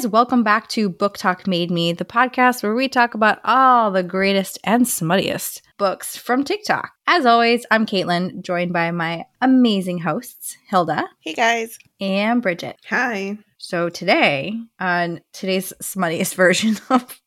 guys, welcome back to BookTok Made Me, the podcast where we talk about all the greatest and smuttiest books from TikTok. As always, I'm Caitlin, joined by my amazing hosts, Hilda. Hey guys. And Bridget. Hi. So today, on today's smuttiest version of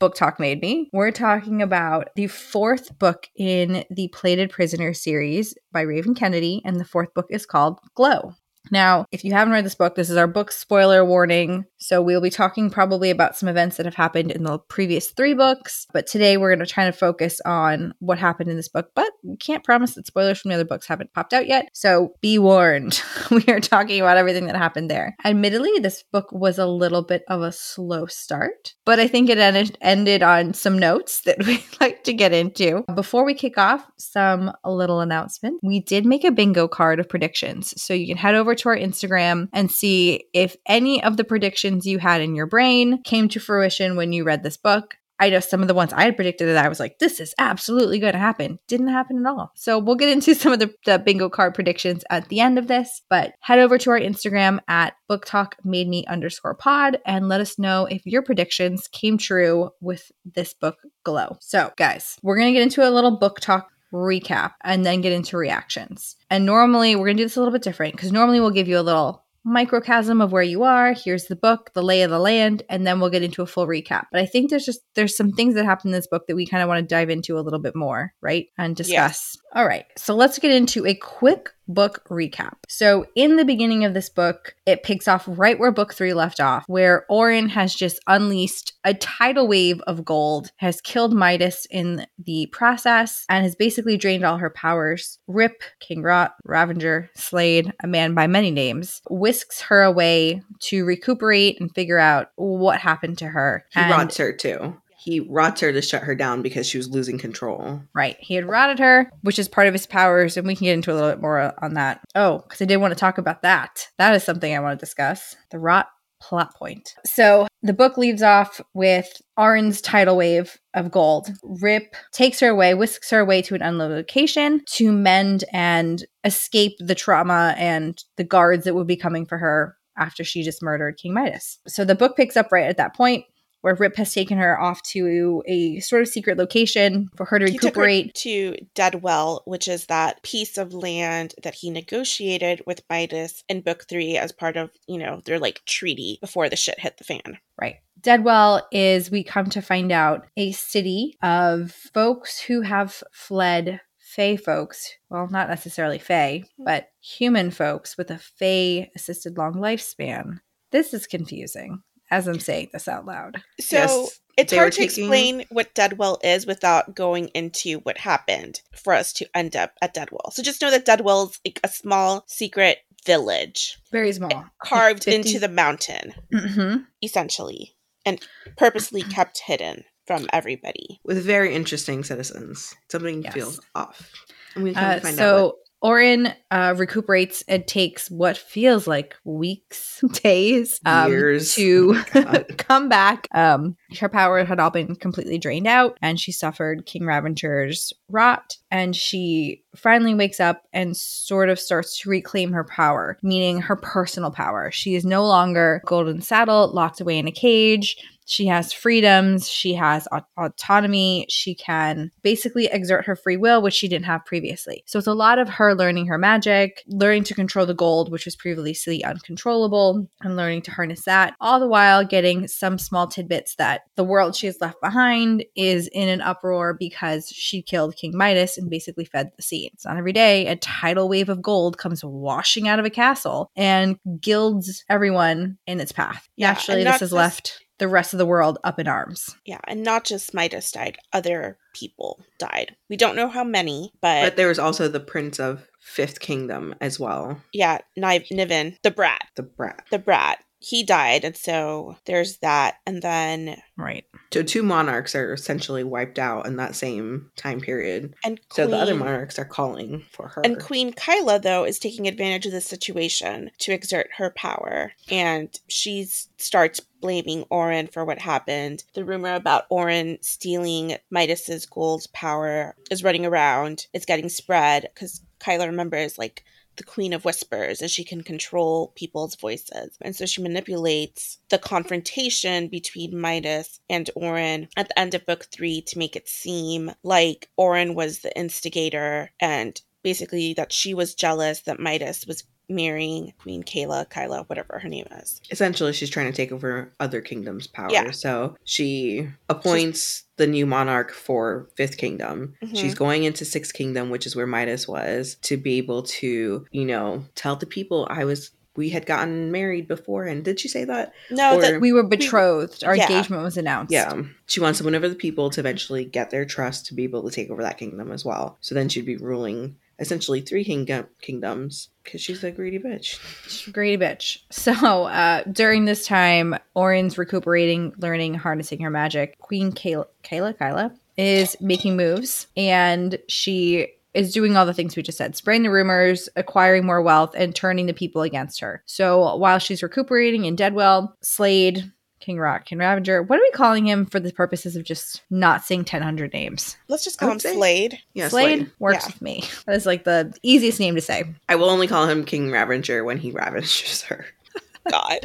BookTok Made Me, we're talking about the fourth book in the Plated Prisoner series by Raven Kennedy, and the fourth book is called Glow. Now, if you haven't read this book, this is our book spoiler warning. So we'll be talking probably about some events that have happened in the previous three books. But today we're going to try to focus on what happened in this book. But we can't promise that spoilers from the other books haven't popped out yet. So be warned. we are talking about everything that happened there. Admittedly, this book was a little bit of a slow start, but I think it ended, ended on some notes that we'd like to get into. Before we kick off, some little announcement. We did make a bingo card of predictions. So you can head over to our Instagram and see if any of the predictions you had in your brain came to fruition when you read this book. I know some of the ones I had predicted that I was like, this is absolutely going to happen. Didn't happen at all. So we'll get into some of the, the, bingo card predictions at the end of this. But head over to our Instagram at booktok made me underscore pod and let us know if your predictions came true with this book glow. So guys, we're going to get into a little book talk recap, and then get into reactions. And normally we're going to do this a little bit different because normally we'll give you a little microcosm of where you are here's the book the lay of the land and then we'll get into a full recap but i think there's just there's some things that happen in this book that we kind of want to dive into a little bit more right and discuss yes. all right so let's get into a quick book recap. So, in the beginning of this book, it picks off right where book three left off, where Auren has just unleashed a tidal wave of gold, has killed Midas in the process, and has basically drained all her powers. Rip, King Rot, Ravinger, Slade, a man by many names, whisks her away to recuperate and figure out what happened to her. He and rots her too he rots her to shut her down because she was losing control. Right. He had rotted her, which is part of his powers, and we can get into a little bit more uh, on that. Oh, because I did want to talk about that. That is something I want to discuss. The rot plot point. So the book leaves off with Auren's tidal wave of gold. Rip takes her away, whisks her away to an unknown location to mend and escape the trauma and the guards that would be coming for her after she just murdered King Midas. So the book picks up right at that point where Rip has taken her off to a sort of secret location for her to he recuperate. to Deadwell, which is that piece of land that he negotiated with Midas in book three as part of, you know, their like treaty before the shit hit the fan. Right. Deadwell is, we come to find out, a city of folks who have fled Fey folks, well, not necessarily Fey, hmm. but human folks with a Fey assisted long lifespan. This is confusing as I'm saying this out loud. So yes, it's hard to taking... explain what Deadwell is without going into what happened for us to end up at Deadwell. So just know that Deadwell is like a small secret village. Very small. Carved like into the mountain, mm-hmm. essentially, and purposely kept hidden from everybody. With very interesting citizens. Something yes. feels off. And we uh, find so, out Auren uh, recuperates and takes what feels like weeks, days, um, years to oh come back. Um, her power had all been completely drained out, and she suffered King Ravinger's rot. And she finally wakes up and sort of starts to reclaim her power, meaning her personal power. She is no longer golden saddle locked away in a cage she has freedoms, she has aut- autonomy, she can basically exert her free will, which she didn't have previously. So it's a lot of her learning her magic, learning to control the gold, which was previously uncontrollable, and learning to harness that, all the while getting some small tidbits that the world she has left behind is in an uproar because she killed King Midas and basically fed the sea. It's not every day a tidal wave of gold comes washing out of a castle and gilds everyone in its path. Yeah, Naturally, this is left the rest of the world up in arms. Yeah, and not just Midas died, other people died. We don't know how many, but But there was also the Prince of Fifth Kingdom as well. Yeah, Niven, the brat. The brat. The brat he died and so there's that and then right so two monarchs are essentially wiped out in that same time period and queen, so the other monarchs are calling for her and queen kyla though is taking advantage of the situation to exert her power and she starts blaming Auren for what happened. The rumor about Auren stealing Midas's gold power is running around. It's getting spread because Kyla remembers like the Queen of Whispers and she can control people's voices. And so she manipulates the confrontation between Midas and Auren at the end of book three to make it seem like Auren was the instigator and basically that she was jealous that Midas was marrying Queen Kayla, Kyla, whatever her name is. Essentially, she's trying to take over other kingdoms' power. Yeah. So she appoints the new monarch for Fifth Kingdom. Mhm. She's going into Sixth Kingdom, which is where Midas was, to be able to, you know, tell the people I was. We had gotten married before, and did she say that? No, Or- that We were betrothed. Our Yeah. engagement was announced. Yeah. She wants to win over the people to eventually get their trust to be able to take over that kingdom as well. So then she'd be ruling essentially three kingdom- kingdoms because she's a greedy bitch. Greedy bitch. So uh, during this time, Auren's recuperating, learning, harnessing her magic. Queen Kayla, Kayla, Kyla is making moves, and she is doing all the things we just said spreading the rumors, acquiring more wealth, and turning the people against her. So while she's recuperating in Deadwell, Slade, King Rot, King Ravager, what are we calling him for the purposes of just not saying 1000 names? let's just I call him say- Slade. Yeah, Slade, Slade. works Yeah. with me. That is like the easiest name to say. I will only call him King Ravager when he ravages her. God.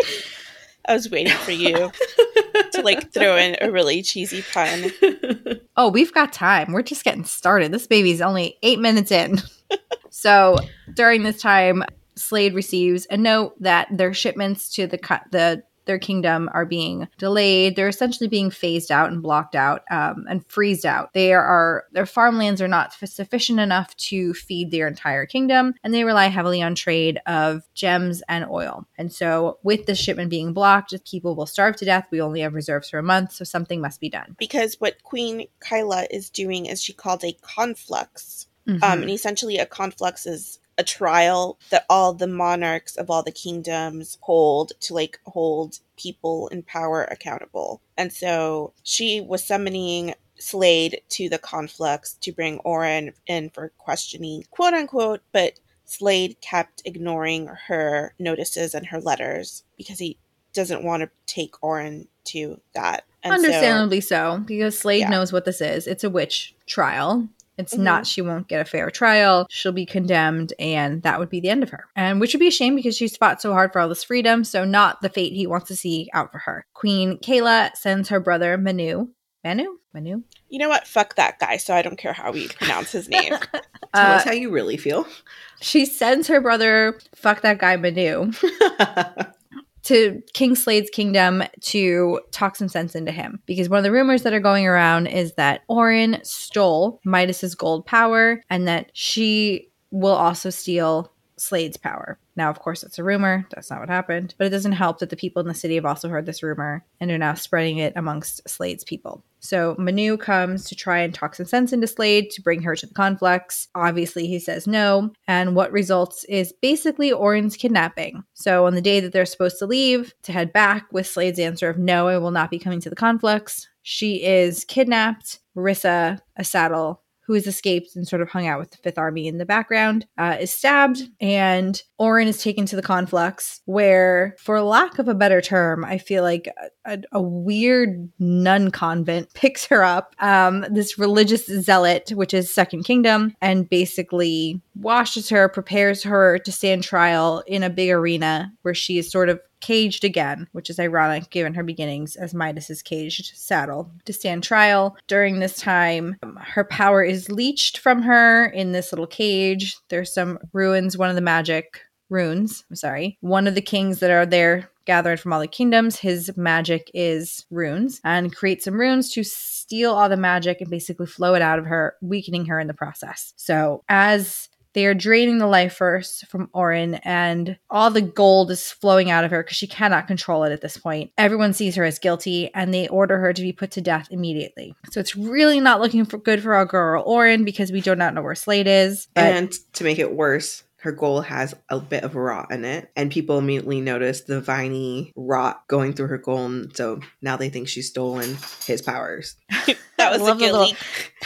I was waiting for you to like throw in a really cheesy pun. Oh, we've got time. We're just getting started. This baby's only eight minutes in. so during this time, Slade receives a note that their shipments to the co- the their kingdom are being delayed. They're essentially being phased out and blocked out um, and freezed out. They are their farmlands are not sufficient enough to feed their entire kingdom, and they rely heavily on trade of gems and oil. And so, with the shipment being blocked, people will starve to death. We only have reserves for a month, so something must be done. Because what Queen Kyla is doing is she called a conflux. Mhm. Um, and essentially, a conflux is a trial that all the monarchs of all the kingdoms hold to like hold people in power accountable. And so she was summoning Slade to the conflux to bring Auren in for questioning, quote unquote, but Slade kept ignoring her notices and her letters because he doesn't want to take Auren to that. And so- Understandably so, because Slade Yeah. knows what this is. It's a witch trial. It's Mhm. not, she won't get a fair trial. She'll be condemned, and that would be the end of her. And which would be a shame because she's fought so hard for all this freedom. So, not the fate he wants to see out for her. Queen Kayla sends her brother Manu. Manu? Manu? you know what? Fuck that guy. So I don't care how we pronounce his name. Tell Uh, us how you really feel. she sends her brother, fuck that guy Manu, to King Slade's kingdom to talk some sense into him. Because one of the rumors that are going around is that Auren stole Midas's gold power and that she will also steal Slade's power. Now, of course, it's a rumor. That's not what happened. But it doesn't help that the people in the city have also heard this rumor and are now spreading it amongst Slade's people. So Manu comes to try and talk some sense into Slade to bring her to the conflux. Obviously, he says no. And what results is basically Auren's kidnapping. So on the day that they're supposed to leave to head back with Slade's answer of no, I will not be coming to the conflux, she is kidnapped. Marissa, a saddle, who has escaped and sort of hung out with the Fifth Army in the background, uh, is stabbed, and Auren is taken to the conflux, where, for lack of a better term, I feel like a, a, weird nun convent picks her up, um, this religious zealot, which is Second Kingdom, and basically washes her, prepares her to stand trial in a big arena where she is sort of caged again, which is ironic given her beginnings as Midas's caged saddle to stand trial. During this time, um, her power is leached from her in this little cage. There's some ruins, one of the magic runes, I'm sorry. One of the kings that are there gathered from all the kingdoms, his magic is runes and create some runes to steal all the magic and basically flow it out of her, weakening her in the process. So, as they are draining the life force from Auren, and all the gold is flowing out of her because she cannot control it at this point. Everyone sees her as guilty, and they order her to be put to death immediately. So it's really not looking for good for our girl Auren because we do not know where Slade is. And to make it worse, her goal has a bit of rot in it, and people immediately notice the viney rot going through her goal, and So now they think she's stolen his powers. That was a Love the Gilly,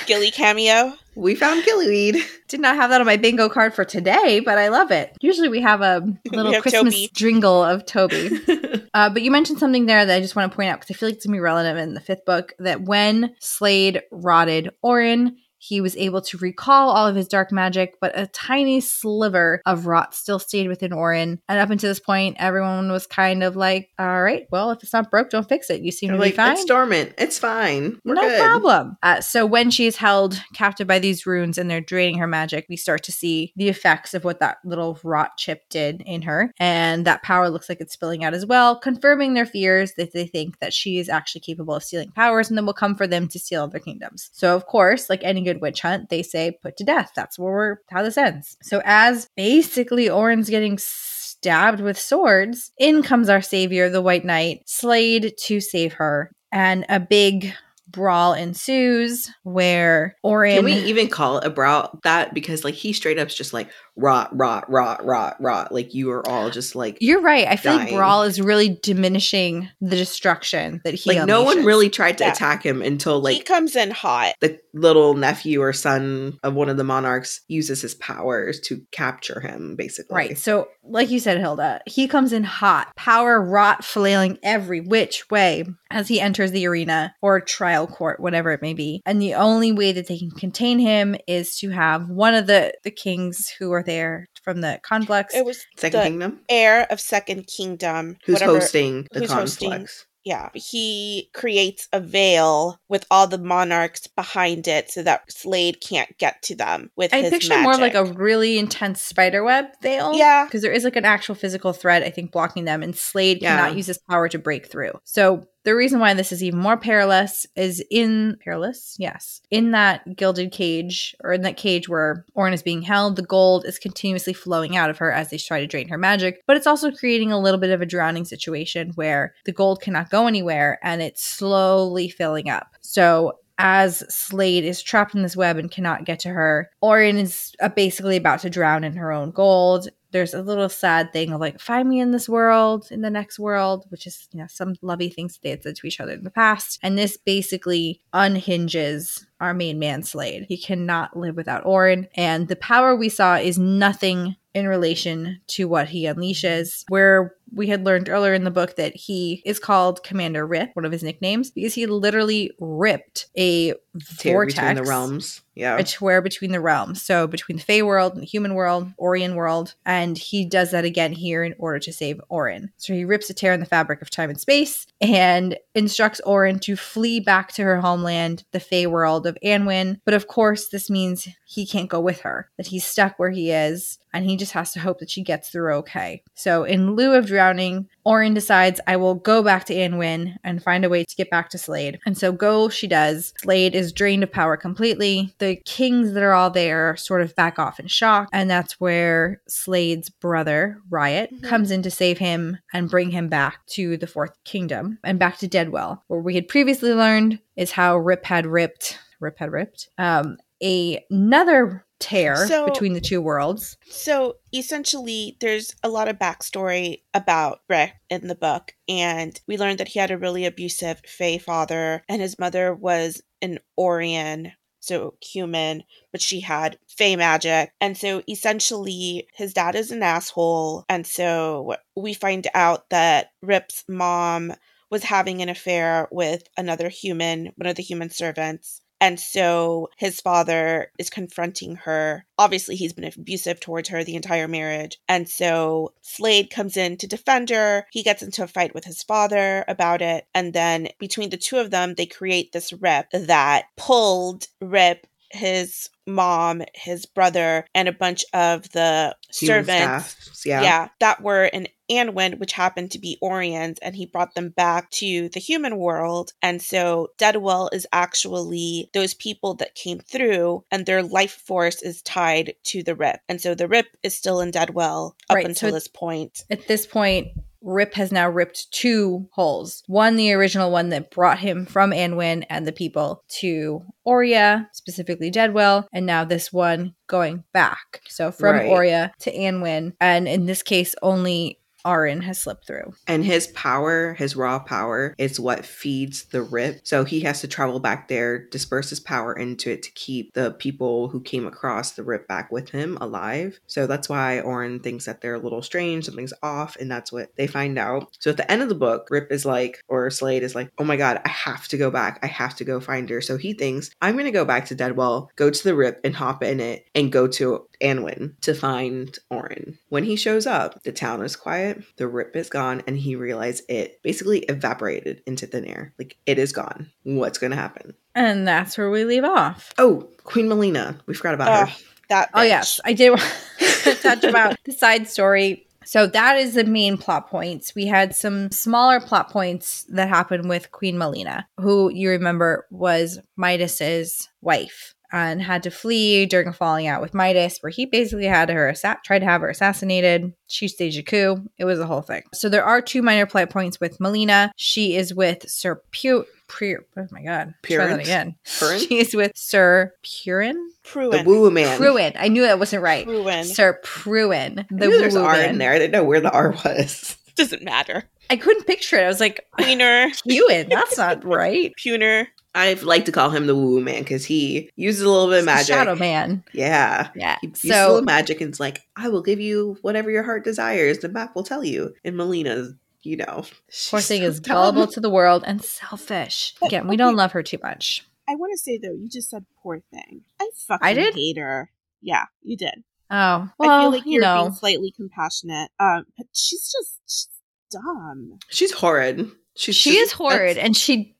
Gilly cameo. We found gillyweed. did not have that on my bingo card for today, but I love it. Usually we have a little have Christmas Toby. jingle of Toby. Uh, but you mentioned something there that I just want to point out because I feel like it's gonna be relevant in the fifth book that when Slade rotted Auren, he was able to recall all of his dark magic, but a tiny sliver of rot still stayed within Auren. And up until this point, everyone was kind of like, all right, well, if it's not broke, don't fix it. You seem They're to like, be fine. it's dormant. It's fine. We're no good. problem. Uh, so when she is held captive by these runes and they're draining her magic, we start to see the effects of what that little rot chip did in her, and that power looks like it's spilling out as well, confirming their fears that they think that she is actually capable of stealing powers and then will come for them to steal their kingdoms. So of course, like any good witch hunt, they say put to death. That's where we're how this ends. So as basically Auren's getting stabbed with swords, in comes our savior, the White Knight, Slade to save her. And a big brawl ensues where Auren Can we even call it a brawl that because like he straight up's just like rot, rot, rot, rot, rot. Like you are all just like You're right. I feel like. Brawl is really diminishing the destruction that he like no one really tried to Yeah. attack him until like he comes in hot. the little nephew or son of one of the monarchs uses his powers to capture him basically. Right. So, like you said, Hilda, he comes in hot, power rot flailing every which way as he enters the arena or trial court, whatever it may be. And the only way that they can contain him is to have one of the the kings who are there from the conflux. It was Second the Kingdom? heir of Second Kingdom. Who's whatever- hosting the who's hosting- Yeah, he creates a veil with all the monarchs behind it, so that Slade can't get to them with his. I his picture magic. more of like a really intense spider web veil. Yeah. Because there is like an actual physical thread, I think, blocking them, and Slade Yeah. cannot use his power to break through. So the reason why this is even more perilous is in perilous, yes. In that gilded cage, or in that cage where Auren is being held, the gold is continuously flowing out of her as they try to drain her magic, but it's also creating a little bit of a drowning situation where the gold cannot go anywhere and it's slowly filling up. So as Slade is trapped in this web and cannot get to her, Auren is uh, basically about to drown in her own gold. There's a little sad thing of like, find me in this world, in the next world, which is, you know, some lovey things they had said to each other in the past. And this basically unhinges our main man, Slade. He cannot live without Auren. And the power we saw is nothing in relation to what he unleashes, where we had learned earlier in the book that he is called Commander Rip, one of his nicknames, because he literally ripped a Tear vortex between the realms. Yeah. a tear between the realms. So between the Fey world and the human world, Orean world, and he does that again here in order to save Auren. So he rips a tear in the fabric of time and space and instructs Auren to flee back to her homeland, the Fey world of Annwyn. But of course, this means he can't go with her, that he's stuck where he is, and he just has to hope that she gets through okay. So in lieu of drowning, Auren decides, I will go back to Annwyn and find a way to get back to Slade. And so go she does. Slade is drained of power completely. The kings that are all there sort of back off in shock. And that's where Slade's brother, Ryatt, Mhm. comes in to save him and bring him back to the Fourth Kingdom and back to Deadwell, where we had previously learned is how Rip had ripped, Rip had ripped, um, a- another tear So- between the two worlds. So essentially, there's a lot of backstory about Rick in the book, and we learned that he had a really abusive Fey father, and his mother was an Orean, so human, but she had Fey magic. And so essentially, his dad is an asshole, and so we find out that Rip's mom was having an affair with another human, one of the human servants. And so his father is confronting her. Obviously, he's been abusive towards her the entire marriage. And so Slade comes in to defend her. He gets into a fight with his father about it. And then between the two of them, they create this rip that pulled Rip, his mom, his brother, and a bunch of the Human servants staffs, Yeah. yeah, that were in Annwyn, which happened to be Oreans, and he brought them back to the human world. And so Deadwell is actually those people that came through, and their life force is tied to the Rip. And so the Rip is still in Deadwell up Right, until it- this point. At this point, Rip has now ripped two holes. One, the original one that brought him from Annwyn and the people to Orea, specifically Deadwell, and now this one going back. So from Right. Orea to Annwyn, and in this case, only Auren has slipped through. And his power, his raw power, is what feeds the rip. So he has to travel back there, disperse his power into it to keep the people who came across the rip back with him alive. So that's why Auren thinks that they're a little strange, something's off, and that's what they find out. So at the end of the book, Rip is like, or Slade is like, oh my god, I have to go back. I have to go find her. So he thinks, I'm gonna go back to Deadwell, go to the Rip and hop in it, and go to Annwyn to find Auren. When he shows up, the town is quiet, the Rip is gone, and he realizes it basically evaporated into thin air. Like it is gone. What's gonna happen? And that's where we leave off. Oh, Queen Malina. We forgot about Oh, her. that. Oh, yes. I did want to touch about the side story. So that is the main plot points. We had some smaller plot points that happened with Queen Malina, who you remember was Midas's wife and had to flee during a falling out with Midas, where he basically had her assa- tried to have her assassinated. She staged a coup. It was a whole thing. So there are two minor plot points with Malina. She is with Sir Pu. Pure, oh my god! Try that again. Purant? She is with Sir Purin. The Pruin. woo woo man. Pruin. I knew that wasn't right. Pruin. Sir Pruin. I The knew there's R man. in there. I didn't know where the R was. Doesn't matter. I couldn't picture it. I was like, Queener. Ewan, that's not right. Puner. I like to call him the woo woo man because he uses a little bit of magic. Shadow Man. Yeah. Yeah. He uses a little So magic and it's like, I will give you whatever your heart desires. The map will tell you. And Malina's, you know, poor she's thing so is dumb. gullible to the world and selfish. Again, we don't love her too much. I want to say though, you just said poor thing. I fucking I did? hate her. Yeah, you did. Oh, I feel like you you're know. being slightly compassionate. Um, but she's just she's dumb. She's horrid. She's She just- is horrid and she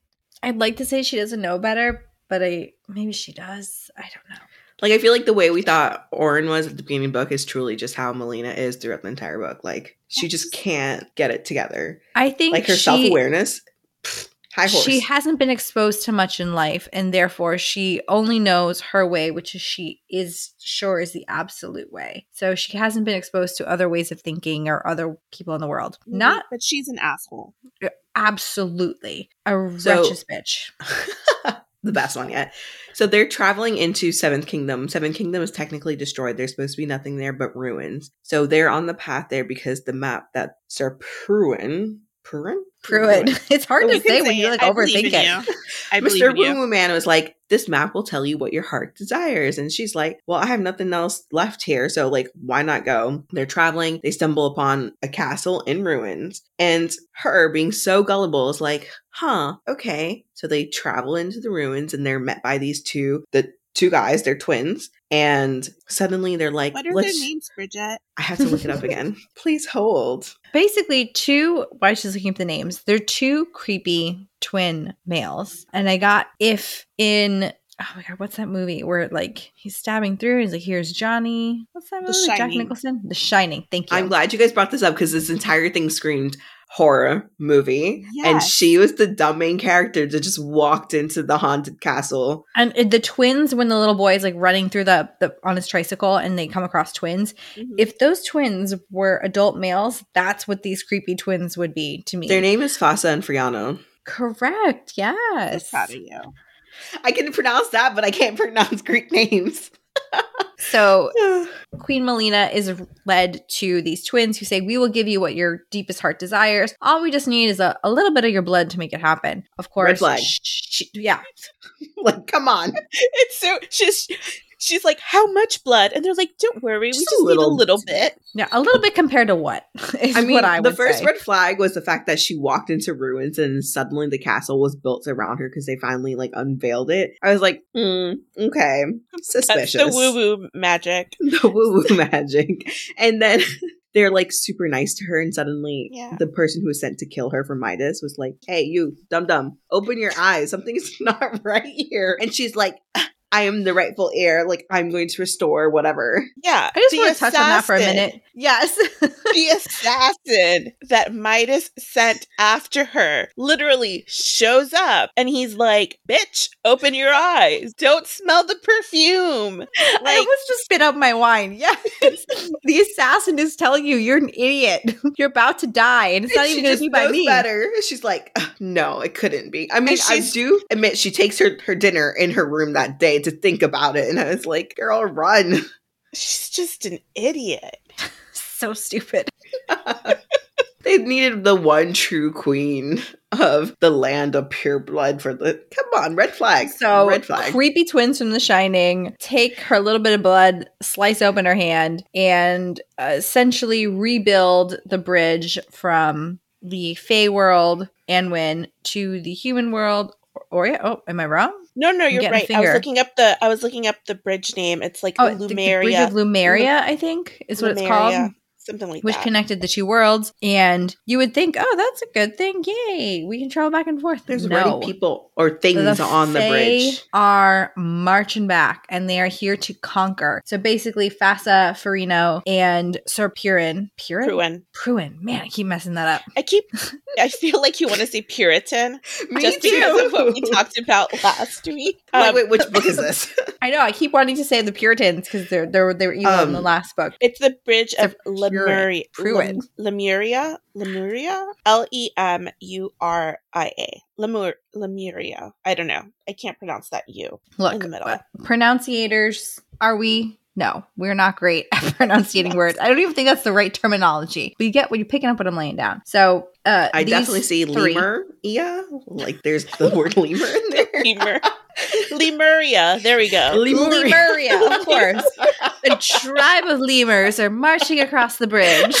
I'd like to say she doesn't know better, but I maybe she does. I don't know. Like I feel like the way we thought Auren was at the beginning of the book is truly just how Malina is throughout the entire book. Like she just can't get it together. I think Like her she- self awareness, high horse. She hasn't been exposed to much in life, and therefore she only knows her way, which is she is sure is the absolute way. So she hasn't been exposed to other ways of thinking or other people in the world. Mm-hmm. Not but she's an asshole. Uh, absolutely a So- wretched bitch. the best one yet. So they're traveling into Seventh Kingdom. Seventh Kingdom is technically destroyed. There's supposed to be nothing there but ruins. So they're on the path there because the map that Sir Pruin, Pruin, Pruitt. It's hard to You can say when you it. like I overthink it. you. I Mr. in. Woo Man was like, This map will tell you what your heart desires. And she's like, Well, I have nothing else left here. So, like, why not go? They're traveling. They stumble upon a castle in ruins. And her, being so gullible, is like, Huh, okay. So they travel into the ruins and they're met by these two, the two guys, they're twins. And suddenly they're like, What are Let's, their names, Bridget? I have to look it up again. Please hold. Basically, two. Why is she looking up the names? They're two creepy twin males, and I got if in. Oh my god, what's that movie where like he's stabbing through and he's like, "Here's Johnny." What's that The movie? Jack Nicholson. The Shining. Thank you. I'm glad you guys brought this up because this entire thing screamed horror movie. And she was the dumb main character that just walked into the haunted castle. And the twins, when the little boy is like running through the, the on his tricycle, and they come across twins. Mhm. If those twins were adult males, that's what these creepy twins would be to me. Their name is Fasa and Friano. Correct. I'm Yes. proud of you. I can pronounce that, but I can't pronounce Greek names. So Queen Malina is led to these twins who say, We will give you what your deepest heart desires. All we just need is a, a little bit of your blood to make it happen. Of course. flag. sh- sh- yeah. like, come on. It's so she's she's like, how much blood? And they're like, don't worry, we Just just, a need a little. little bit. Yeah. A little bit compared to what? Is I mean, what I the first say. red flag was the fact that she walked into ruins and suddenly the castle was built around her because they finally like unveiled it. I was like, mm, okay, That's suspicious. the woo woo magic. the woo woo magic. And then they're like super nice to her, and suddenly Yeah. the person who was sent to kill her from Midas was like, Hey, you, dum dum, open your eyes. Something's not right here. And she's like, I am the rightful heir. Like, I'm going to restore whatever. Yeah. I just the want to touch on that for a minute. Yes. the assassin that Midas sent after her literally shows up and he's like, Bitch, open your eyes. Don't smell the perfume. I Like- almost just spit out my wine. Yes. the assassin is telling you you're an idiot. You're about to die, and it's not even she going to be by me. better. She's like, no, it couldn't be. I mean, I do admit she takes her, her dinner in her room that day to think about it. And I was like, girl, run. She's just an idiot. So stupid. They needed the one true queen of the land of pure blood for the. Come on, red flag. So red flag. creepy twins from The Shining take her little bit of blood, slice open her hand, and uh, essentially rebuild the bridge from the Fey world, Annwyn, to the human world. Or, yeah, oh, am I wrong? No, no, you're right. I was looking up the I was looking up the bridge name. It's like Oh, the, the Bridge of Lumeria, I think, is what it's called. Something like which that. connected the two worlds. And you would think, oh, that's a good thing. Yay, we can travel back and forth. There's no. already people or things on the bridge. are marching back and they are here to conquer. So basically, Fassa, Farino, and Sir Purin. Purin? Pruin. Pruin. Man, I keep messing that up. I keep. I feel like you want to say Puritan, Me just too. because of what we talked about last week. Wait, Um, wait, which book is this? I know. I keep wanting to say the Puritans because they're they're they were evil in the Um, last book. It's the bridge It's of Lemuria. Pruin. Lemuria. Lemuria. L e m u r i a. Lemur. Lemuria. I don't know. I can't pronounce that U. Look, in the middle. pronunciators, are we? No, we're not great at pronunciating words. I don't even think that's the right terminology. But you get when you're picking up what I'm laying down. So uh, I these definitely see three- lemur. Yeah, like there's the word lemur in there. Lemur. Lemuria. There we go. Lemuria. Lemuria, of course. A tribe of lemurs are marching across the bridge.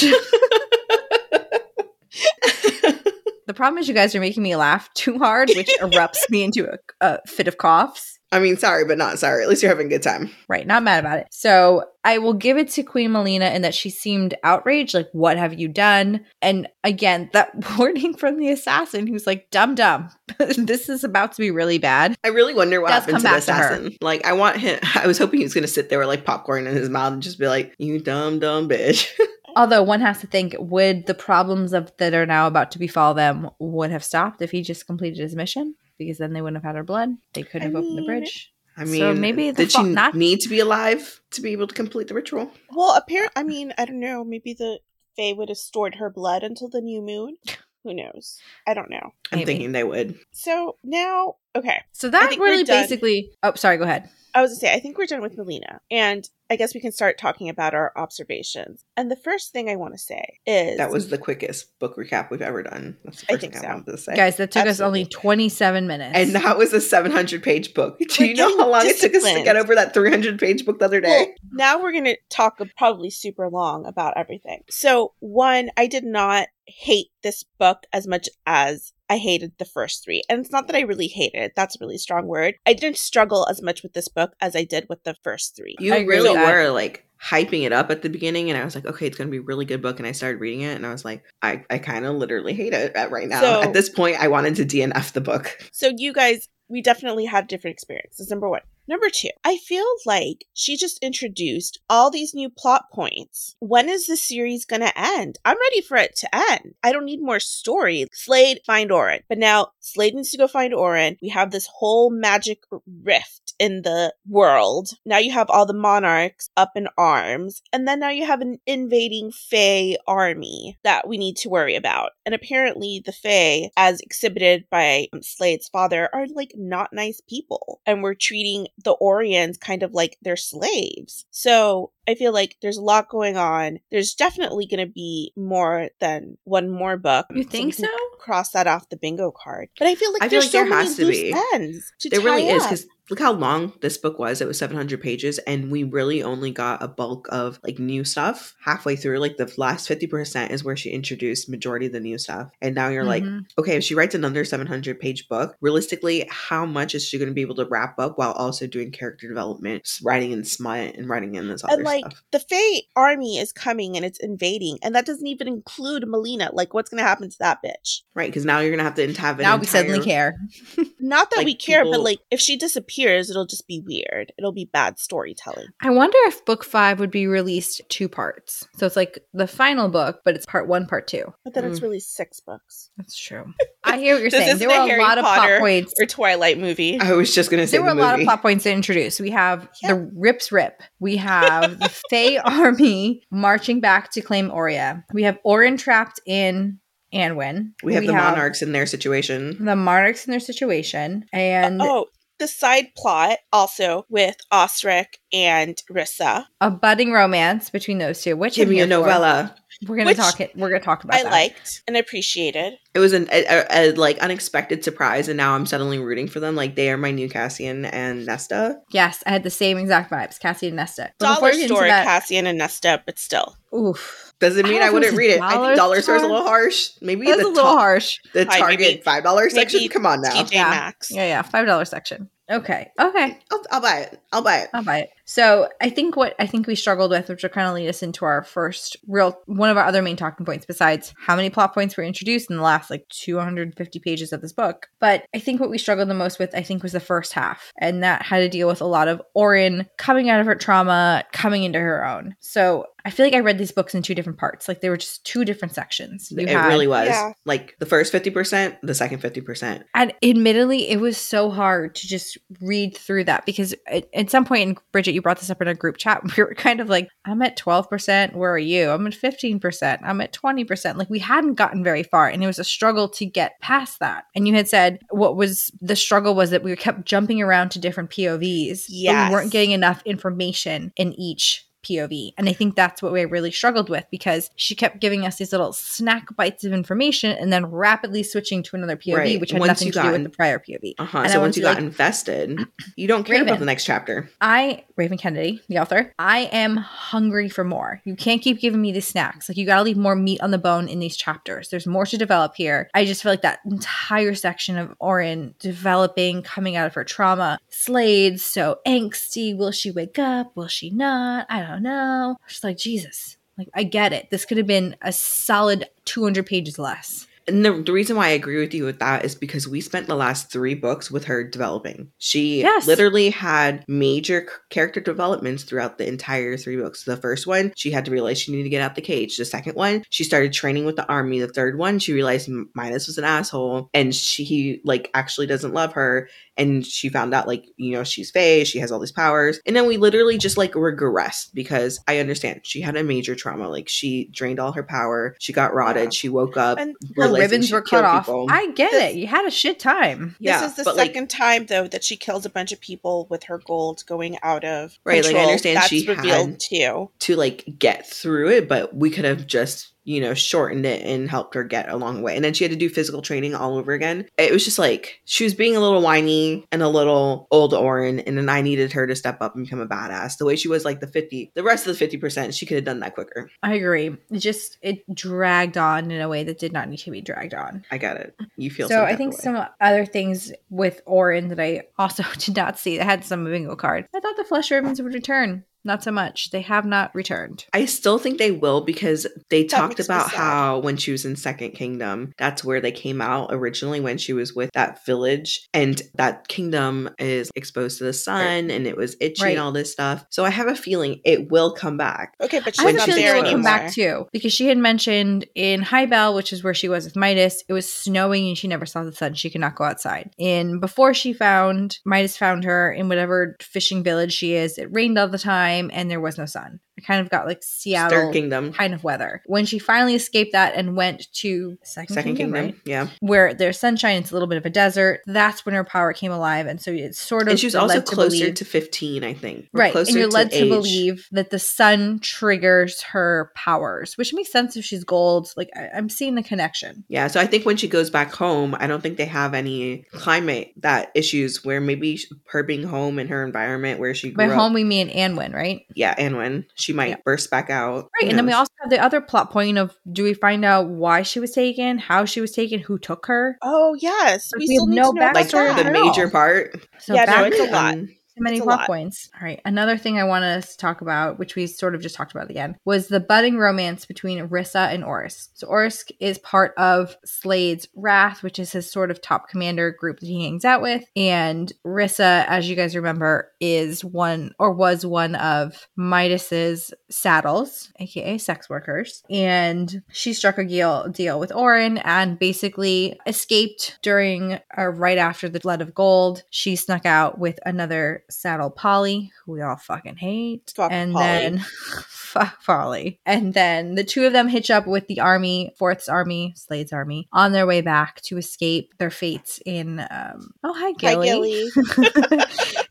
the problem is, you guys are making me laugh too hard, which erupts me into a, a fit of coughs. I mean, sorry, but not sorry. At least you're having a good time. Right, not mad about it. So I will give it to Queen Malina in that she seemed outraged. Like, what have you done? And again, that warning from the assassin who's like, dumb, dumb. this is about to be really bad. I really wonder what happened to the back to assassin. like, I want him. I was hoping he was going to sit there with like popcorn in his mouth and just be like, "You dumb, dumb bitch." Although one has to think, would the problems of that are now about to befall them would have stopped if he just completed his mission? Because then they wouldn't have had her blood. They couldn't I have opened the bridge. I mean, So mean, maybe the did fa- she not- need to be alive to be able to complete the ritual? Well, apparent. I mean, I don't know. Maybe the Fae would have stored her blood until the new moon. Who knows? I don't know. I'm Maybe. thinking they would. So now, okay. So that really basically. Oh, sorry. Go ahead. I was gonna say, I think we're done with Malina, and I guess we can start talking about our observations. And the first thing I want to say is That was the quickest book recap we've ever done. That's the I think thing so. I wanted to say. Guys, that took us only 27 minutes. and that was a 700 page book. Do We're you know how long it took us to get over that 300 page book the other Well, day? now we're going to talk probably super long about everything. So, one, I did not hate this book as much as I hated the first three. And it's not that I really hated it. That's a really strong word. I didn't struggle as much with this book as I did with the first three. You I really with that. were like hyping it up at the beginning, and I was like, okay, it's going to be a really good book. And I started reading it, and I was like, I, I kind of literally hate it uh, right now. So- at this point, I wanted to DNF the book. So you guys, we definitely had different experiences. Number one. Number two, I feel like she just introduced all these new plot points. When is the series gonna end? I'm ready for it to end. I don't need more story. Slade, find Auren. But now Slade needs to go find Auren. We have this whole magic rift in the world. Now you have all the monarchs up in arms. And then now you have an invading Fae army that we need to worry about. And apparently the Fae, as exhibited by um, Slade's father, are like not nice people. And we're treating the Oreans kind of like they're slaves. So I feel like there's a lot going on. There's definitely going to be more than one more book. You think so? Cross that off the bingo card. But I feel like I feel there's like so there many has to loose be. ends to There really tie is because look how long this book was. It was 700 pages, and we really only got a bulk of like new stuff halfway through. Like the last 50% is where she introduced majority of the new stuff, and now you're like, Mhm. okay, if she writes another 700 page book, realistically, how much is she going to be able to wrap up while also doing character development, writing in smut and writing in this other and like stuff? the Fae army is coming and it's invading, and that doesn't even include Malina. Like, what's going to happen to that bitch? Right, because now you're going to have to have an now we suddenly care. Not that Like, we care, but like if she disappears, it'll just be weird. It'll be bad storytelling. I wonder if book five would be released two parts. So it's like the final book, but it's part one, part two. But then it's Mm. really six books That's true. I hear what you're saying. There were a Harry lot of Potter plot points. or Twilight movie. I was just going to say There were the a lot of plot points to introduce. We have Yeah. the Rips Rip. We have the Fey army marching back to claim Orea. We have Auren trapped in Annwyn. we have the monarchs in their situation. The monarchs in their situation. And oh, the side plot also with Osrik and Rissa. a budding romance between those two. Which Give I'm me a novella. for. Novella. We're gonna Which talk it. We're gonna talk about it. I that. liked and appreciated. It was an, a, a, a, like unexpected surprise, and now I'm suddenly rooting for them. Like they are my new Cassian and Nesta. Yes, I had the same exact vibes. Cassie and Nesta. But Dollar before we get into store that, Cassian and Nesta, but still. oof, Does it mean don't I, know if it wouldn't read it? I dollar think dollar store's a little harsh. Maybe that's the a little top, harsh. the Hi, Target maybe- five dollar section. maybe Come on now. TJ Yeah. Maxx. Yeah, yeah, five dollar section. Okay, okay, I'll, I'll buy it. I'll buy it. I'll buy it. So I think what I think we struggled with, which will kind of lead us into our first real one of our other main talking points, besides how many plot points were introduced in the last like 250 pages of this book. But I think what we struggled the most with, I think, was the first half, and that had to deal with a lot of Auren coming out of her trauma, coming into her own. So I feel like I read these books in two different parts. Like they were just two different sections. You it had- really was. Yeah. Like the first 50%, the second 50%. And admittedly, it was so hard to just read through that because at, at some point, in Bridget, you brought this up in a group chat. We were kind of like, I'm at 12%. Where are you? I'm at 15%. I'm at 20%. Like we hadn't gotten very far. And it was a struggle to get past that. And you had said what was the struggle was that we kept jumping around to different POVs. Yes. we weren't getting enough information in each. POV. And I think that's what we really struggled with because she kept giving us these little snack bites of information and then rapidly switching to another POV, Right. which had Once nothing you to do with the prior POV. Uh huh. And So want once you got like- invested, you don't care about the next chapter. I, Raven Kennedy, the author, I am hungry for more. You can't keep giving me these snacks. Like, you gotta leave more meat on the bone in these chapters. There's more to develop here. I just feel like that entire section of Auren developing, coming out of her trauma, Slade, so angsty. Will she wake up? Will she not? I don't know. Just like, Jesus. Like, I get it. This could have been a solid 200 pages less. And the, the reason why I agree with you with that is because we spent the last three books with her developing. She Yes. literally had major character developments throughout the entire three books. The first one, she had to realize she needed to get out the cage. The second one, she started training with the army. The third one, she realized M- Midas was an asshole and she he, like actually doesn't love her. And she found out like you know she's Fae, she has all these powers. And then we literally just like regressed because I understand she had a major trauma. Like she drained all her power. She got rotted. Yeah. She woke up. And Her ribbons were cut off. people. I get This- it. You had a shit time. Yeah, this is the but, like- second time though that she kills a bunch of people with her gold going out of Right, like, I understand That's she revealed had- too. to like get through it, but we could have just, you know, shortened it and helped her get a long way. And then she had to do physical training all over again. It was just like she was being a little whiny and a little old Auren, and then I needed her to step up and become a badass. The way she was like the 50, the rest of the 50%, she could have done that quicker. I agree. It just it dragged on in a way that did not need to be dragged on. I get it. You feel so I think some other things with Auren that I also did not see that had some bingo card. I thought the flesh ribbons would return. Not so much. They have not returned. I still think they will because they That talked about how when she was in Second Kingdom, that's where they came out originally when she was with that village. And that kingdom is exposed to the sun and it was itchy Right. and all this stuff. So I have a feeling it will come back. Okay, but I she's have a not feeling there it will anymore. come back too because she had mentioned in Highbell, which is where she was with Midas, it was snowing and she never saw the sun. She could not go outside. In before she found Midas found her in whatever fishing village she is, it rained all the time and there was no sun. I kind of got like Seattle Third Kingdom. kind of weather. When she finally escaped that and went to Second, Second Kingdom, Kingdom. right? Yeah. where there's sunshine, it's a little bit of a desert. That's when her power came alive, and so it's sort of And she was also to closer believe- to 15, I think. Right, and you're led to, age. believe that the sun triggers her powers, which makes sense if she's gold. Like I, I'm seeing the connection. Yeah, so I think when she goes back home, I don't think they have any climate that issues where maybe her being home in her environment where she By grew up. home, we mean Annwyn, right? Yeah, and when she might Yeah. burst back out. Right, and then we also have the other plot point of: do we find out why she was taken, how she was taken, who took her? Oh yes, Like, we, we still have need no to know about like backstory that. the all. major part. So Yeah, no, it's a lot. Um, Too many plot lot. points. All right. Another thing I want us to talk about, which we sort of just talked about again, was the budding romance between Rissa and Oris. So Oris is part of Slade's Wrath, which is his sort of top commander group that he hangs out with. And Rissa, as you guys remember, is one or was one of Midas's saddles, aka sex workers. And she struck a deal, deal with Auren and basically escaped during or right after the Blood of Gold. She snuck out with another saddle, Polly, who we all fucking hate. Fuck and Polly. then fuck Polly. And then the two of them hitch up with the army, Fourth's army, Slade's army, on their way back to escape their fates in um oh hi Hi, Gilly. Gilly.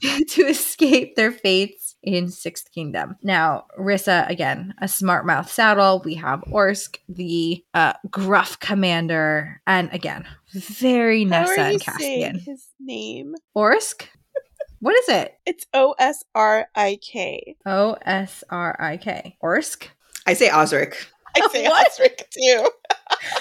to escape their fates in Sixth Kingdom. Now, Rissa, again, a smart mouth saddle. We have Orsk, the uh, gruff commander, and again, very Nessa and Caspian. his name? Orsk? What is it? It's O S R I K. O S R I K. Orsk? I say Osrik. I say What? Osrik too.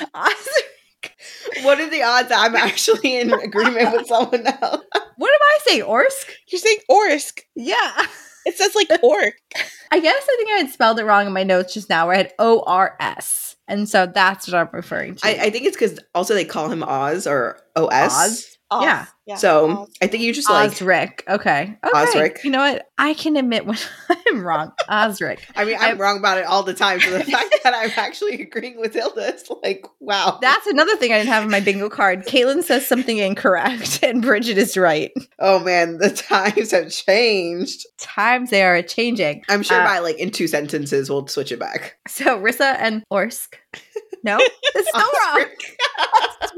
Osrik? What are the odds that I'm actually in agreement with someone else? What am I saying? Orsk? You're saying Orsk. Yeah. It says like orc. I guess I think I had spelled it wrong in my notes just now where I had O R S. And so that's what I'm referring to. I, I think it's because also they call him Oz or OS. Oz? Os. Yeah. So Os. I think you just like. Osrik. Okay. okay. Osrik. You know what? I can admit when I'm wrong. Osrik. I mean, I'm wrong about it all the time. So the fact that I'm actually agreeing with Hilda is like, wow. That's another thing I didn't have in my bingo card. Caitlin says something incorrect, and Bridget is right. oh man, the times have changed. Times they are changing. I'm sure Uh, by like in two sentences we'll switch it back. So Rissa and Orsk. No, it's still wrong.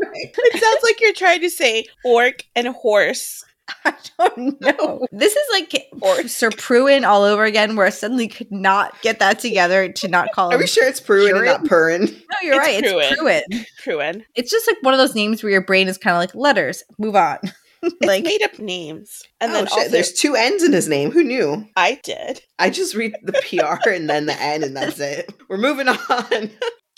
Osrik. It sounds like you're trying to say orc and horse. I don't know. This is like Or- Sir Pruin all over again, where I suddenly could not get that together to not call it. Are him. we sure it's Pruin and not Purin? No, you're It's right. It's Pruin. Pruin. Pruin. It's just like one of those names where your brain is kind of like letters. Move on. It's like made up names. And oh then shit, also, there's two N's in his name. Who knew? I did. I just read the PR and then the N and that's it. We're moving on.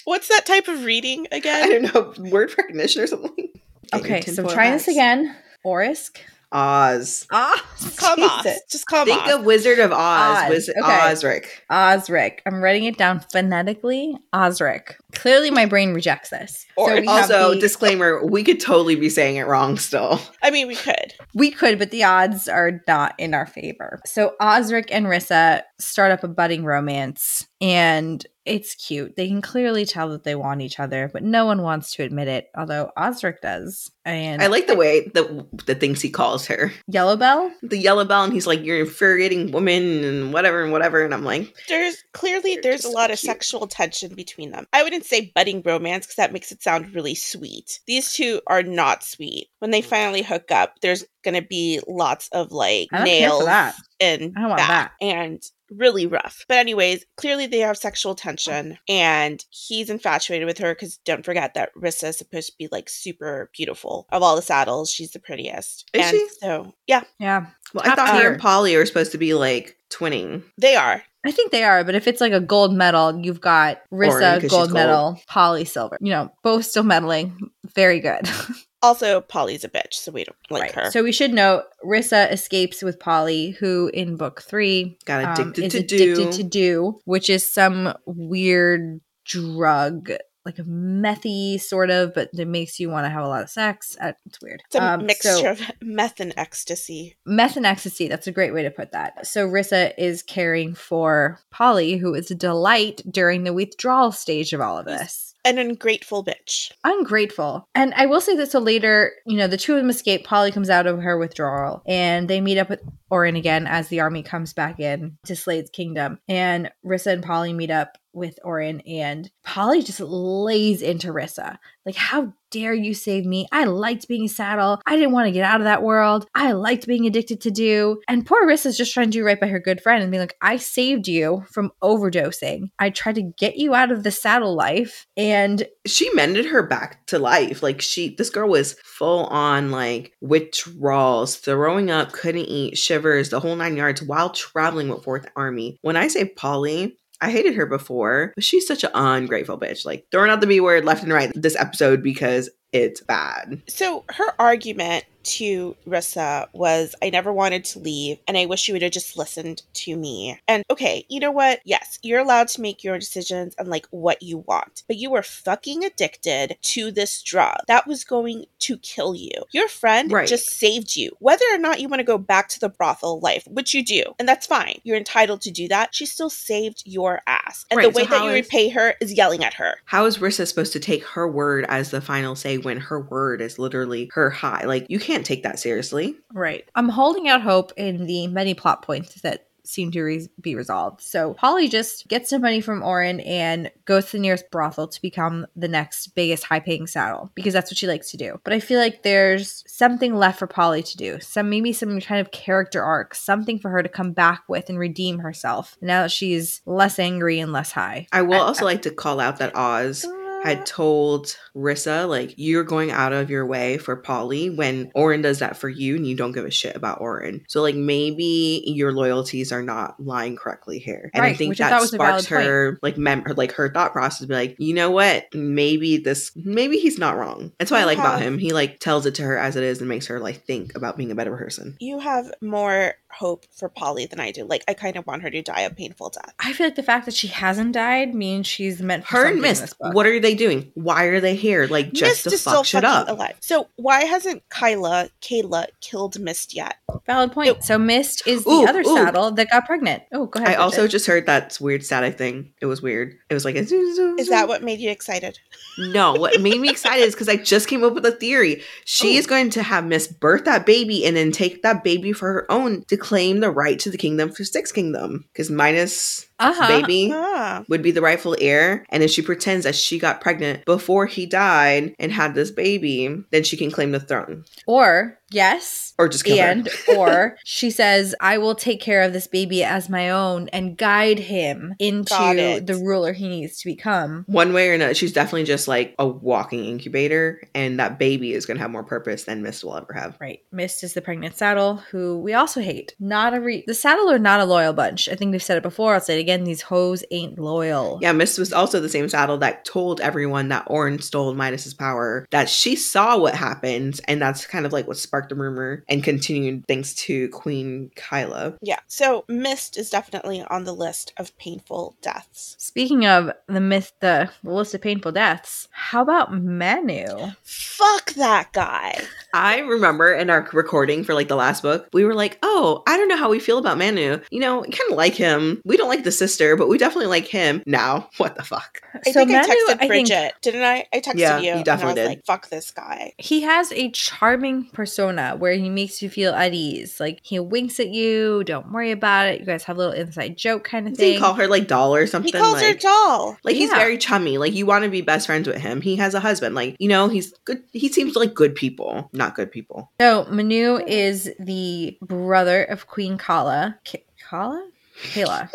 What's that type of reading again? I don't know, word recognition or something. okay, Get your so tinfoil try this again. Orisk. Oz. Ah, Come on. Jesus. Just come Think on. of Wizard of Oz. Oz, Wiz- okay. Osrik. Osrik. I'm writing it down phonetically. Osrik. Clearly, my brain rejects this. Or- we have Also, the- disclaimer: we could totally be saying it wrong still. I mean, we could. we could, but the odds are not in our favor. So Osrik and Rissa start up a budding romance, and it's cute. They can clearly tell that they want each other, but no one wants to admit it. Although Osrik does. And I like the way the the things he calls her. Yellow Bell. The yellow bell, and he's like, "You're infuriating woman," and whatever and whatever. And I'm like, There's clearly there's a lot so of sexual tension between them. I wouldn't say budding romance because that makes it sound really sweet. These two are not sweet. When they finally hook up, there's gonna be lots of like I don't care for nails that. and I don't want back and really rough. But anyways, clearly they have sexual tension and he's infatuated with her because don't forget that Rissa is supposed to be like super beautiful. Of all the saddles, she's the prettiest. Is and she? so yeah, Yeah, "Well, I Top thought her and Polly are supposed to be like twinning." they are. I think they are. But if it's like a gold medal, you've got Rissa gold gold. medal, Polly silver. You know, both still medaling. Very good. Also, Polly's a bitch, so we don't like her. So we should note Rissa escapes with Polly, who in book three Got um, addicted is to addicted do. to do, which is some weird drug, like a methy sort of, but it makes you want to have a lot of sex. Uh, It's weird. It's a Um, mixture so- of meth and ecstasy. meth and ecstasy. That's a great way to put that. So Rissa is caring for Polly, who is a delight during the withdrawal stage of all of this. An ungrateful bitch. ungrateful. And I will say that so later, you know, the two of them escape. Polly comes out of her withdrawal and they meet up with Auren again as the army comes back in to Slade's kingdom. And Rissa and Polly meet up with Auren and Polly just lays into Rissa. Like, how dare you save me? I liked being a saddle. I didn't want to get out of that world. I liked being addicted to do. And poor Rissa's just trying to do right by her good friend and being like, I saved you from overdosing. I tried to get you out of the saddle life. And she mended her back to life. Like she, this girl was full on like withdrawals, throwing up, couldn't eat, shivers, the whole nine yards while traveling with Fourth Army. When I say Polly, I hated her before, but she's such an ungrateful bitch. Like throwing out the B word left and right this episode because it's bad. So her argument to Rissa was, I never wanted to leave, and I wish you would have just listened to me. And okay, you know what? Yes, you're allowed to make your decisions and like what you want, but you were fucking addicted to this drug that was going to kill you. Your friend Right. just saved you. Whether or not you want to go back to the brothel life, which you do, and that's fine. You're entitled to do that. She still saved your ass. And Right, the way so that you is- repay her is yelling at her. How is Rissa supposed to take her word as the final say when her word is literally her high? Like you can't take that seriously. Right. I'm holding out hope in the many plot points that seem to re- be resolved. So Polly just gets some money from Auren and goes to the nearest brothel to become the next biggest high paying saddle because that's what she likes to do. But I feel like there's something left for Polly to do. Some maybe some kind of character arc, something for her to come back with and redeem herself now that she's less angry and less high. I will I- also like to call out that Oz Uh, had told Rissa, like, you're going out of your way for Polly when Auren does that for you and you don't give a shit about Auren. So, like, maybe your loyalties are not lying correctly here. And I think I that sparks valid point. her, like, mem- her, like, her thought process, be like, you know what? Maybe this, maybe he's not wrong. That's what I like about him. He, like, tells it to her as it is and makes her, like, think about being a better person. You have more hope for Polly than I do. Like, I kind of want her to die a painful death. I feel like the fact that she hasn't died means she's meant for Her something and in Mist, this book. what are they doing? Why are they here? Like, just Mist to is still fuck shit fucking up. alive. So why hasn't Kyla, Kayla killed Mist yet? Valid point. So Mist is the Ooh, other ooh. saddle that got pregnant. Oh, go ahead. I also just heard that weird static thing. It was weird. It was like a Is that what made you excited? No, what made me excited is because I just came up with a theory. She Ooh. is going to have Miss birth that baby and then take that baby for her own to claim the right to the kingdom for Six Kingdom. Because Midas uh-huh. baby Ah, would be the rightful heir, and if she pretends that she got pregnant before he died and had this baby, then she can claim the throne Or yes, or just kill and her. or she says, "I will take care of this baby as my own and guide him into the ruler he needs to become." One way or another, she's definitely just like a walking incubator, and that baby is going to have more purpose than Mist will ever have. Right. Mist is the pregnant saddle, who we also hate. Not a re- the saddle are not a loyal bunch. I think we've said it before. I'll say it again. These hoes ain't loyal. Yeah, Mist was also the same saddle that told everyone that Auren stole Midas's power, that she saw what happened, and that's kind of like what sparked the rumor and continued thanks to Queen Kyla. yeah. So Mist is definitely on the list of painful deaths. Speaking of the myth, the, the list of painful deaths. How about Manu? Fuck that guy. I remember in our recording for like the last book, we were like, oh, I don't know how we feel about Manu. You know, kind of like him. We don't like the sister, but we definitely like him. Now, what the fuck? I think I texted Bridget, think didn't I? I texted Yeah, you. you and definitely I was did. like, fuck this guy. he has a charming persona where he makes you feel at ease. Like he winks at you, don't worry about it. You guys have a little inside joke kind of Does he call her like doll or something? He calls her doll. like he's Yeah. very chummy. Like you want to be best friends with him. He has a husband. Like you know, he's good. He seems like good people, not good people. So Manu is the brother of Queen Kala. K- Kala? Kayla.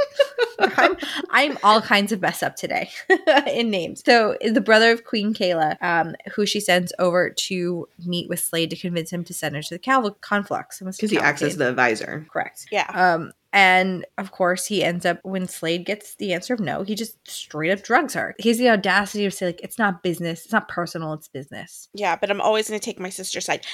I'm, I'm all kinds of messed up today in names. So the brother of Queen Kayla, um, who she sends over to meet with Slade to convince him to send her to the Cal- conflux. Because he acts as the advisor. correct. Yeah. Um, and of course, he ends up when Slade gets the answer of no, he just straight up drugs her. He has the audacity to say like, "It's not business. It's not personal. It's business." Yeah, but I'm always going to take my sister's side.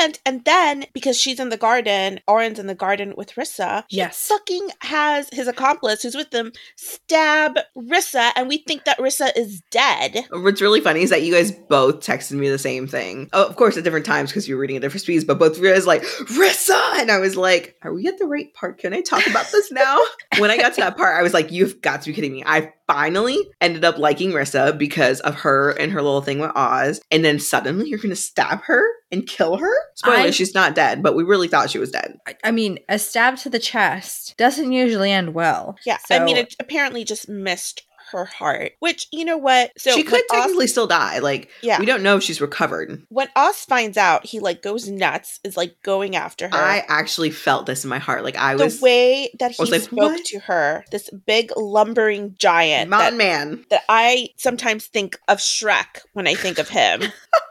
And and then because she's in the garden, Auren's in the garden with Rissa. He Yes. fucking has his accomplice who's with them stab Rissa, and we think that Rissa is dead. What's really funny is that you guys both texted me the same thing. Oh, of course, at different times because you were reading at different speeds, but both of you guys like, Rissa! And I was like, are we at the right part? Can I talk about this now? when I got to that part, I was like, you've got to be kidding me. I finally ended up liking Rissa because of her and her little thing with Oz. And then suddenly you're going to stab her and kill her? Spoiler, I- she's not dead, but we really thought she was dead. I- I mean, a stab to the chest doesn't usually end well. Yeah, I mean, it apparently just missed her heart. Which you know what? So she when could Oz- technically still die. Like, yeah. we don't know if she's recovered. when Oz finds out, he like goes nuts, is like going after her. I actually felt this in my heart. Like, I the was the way that he was like, spoke "What?" to her, this big lumbering giant that, mountain man. that I sometimes think of Shrek when I think of him.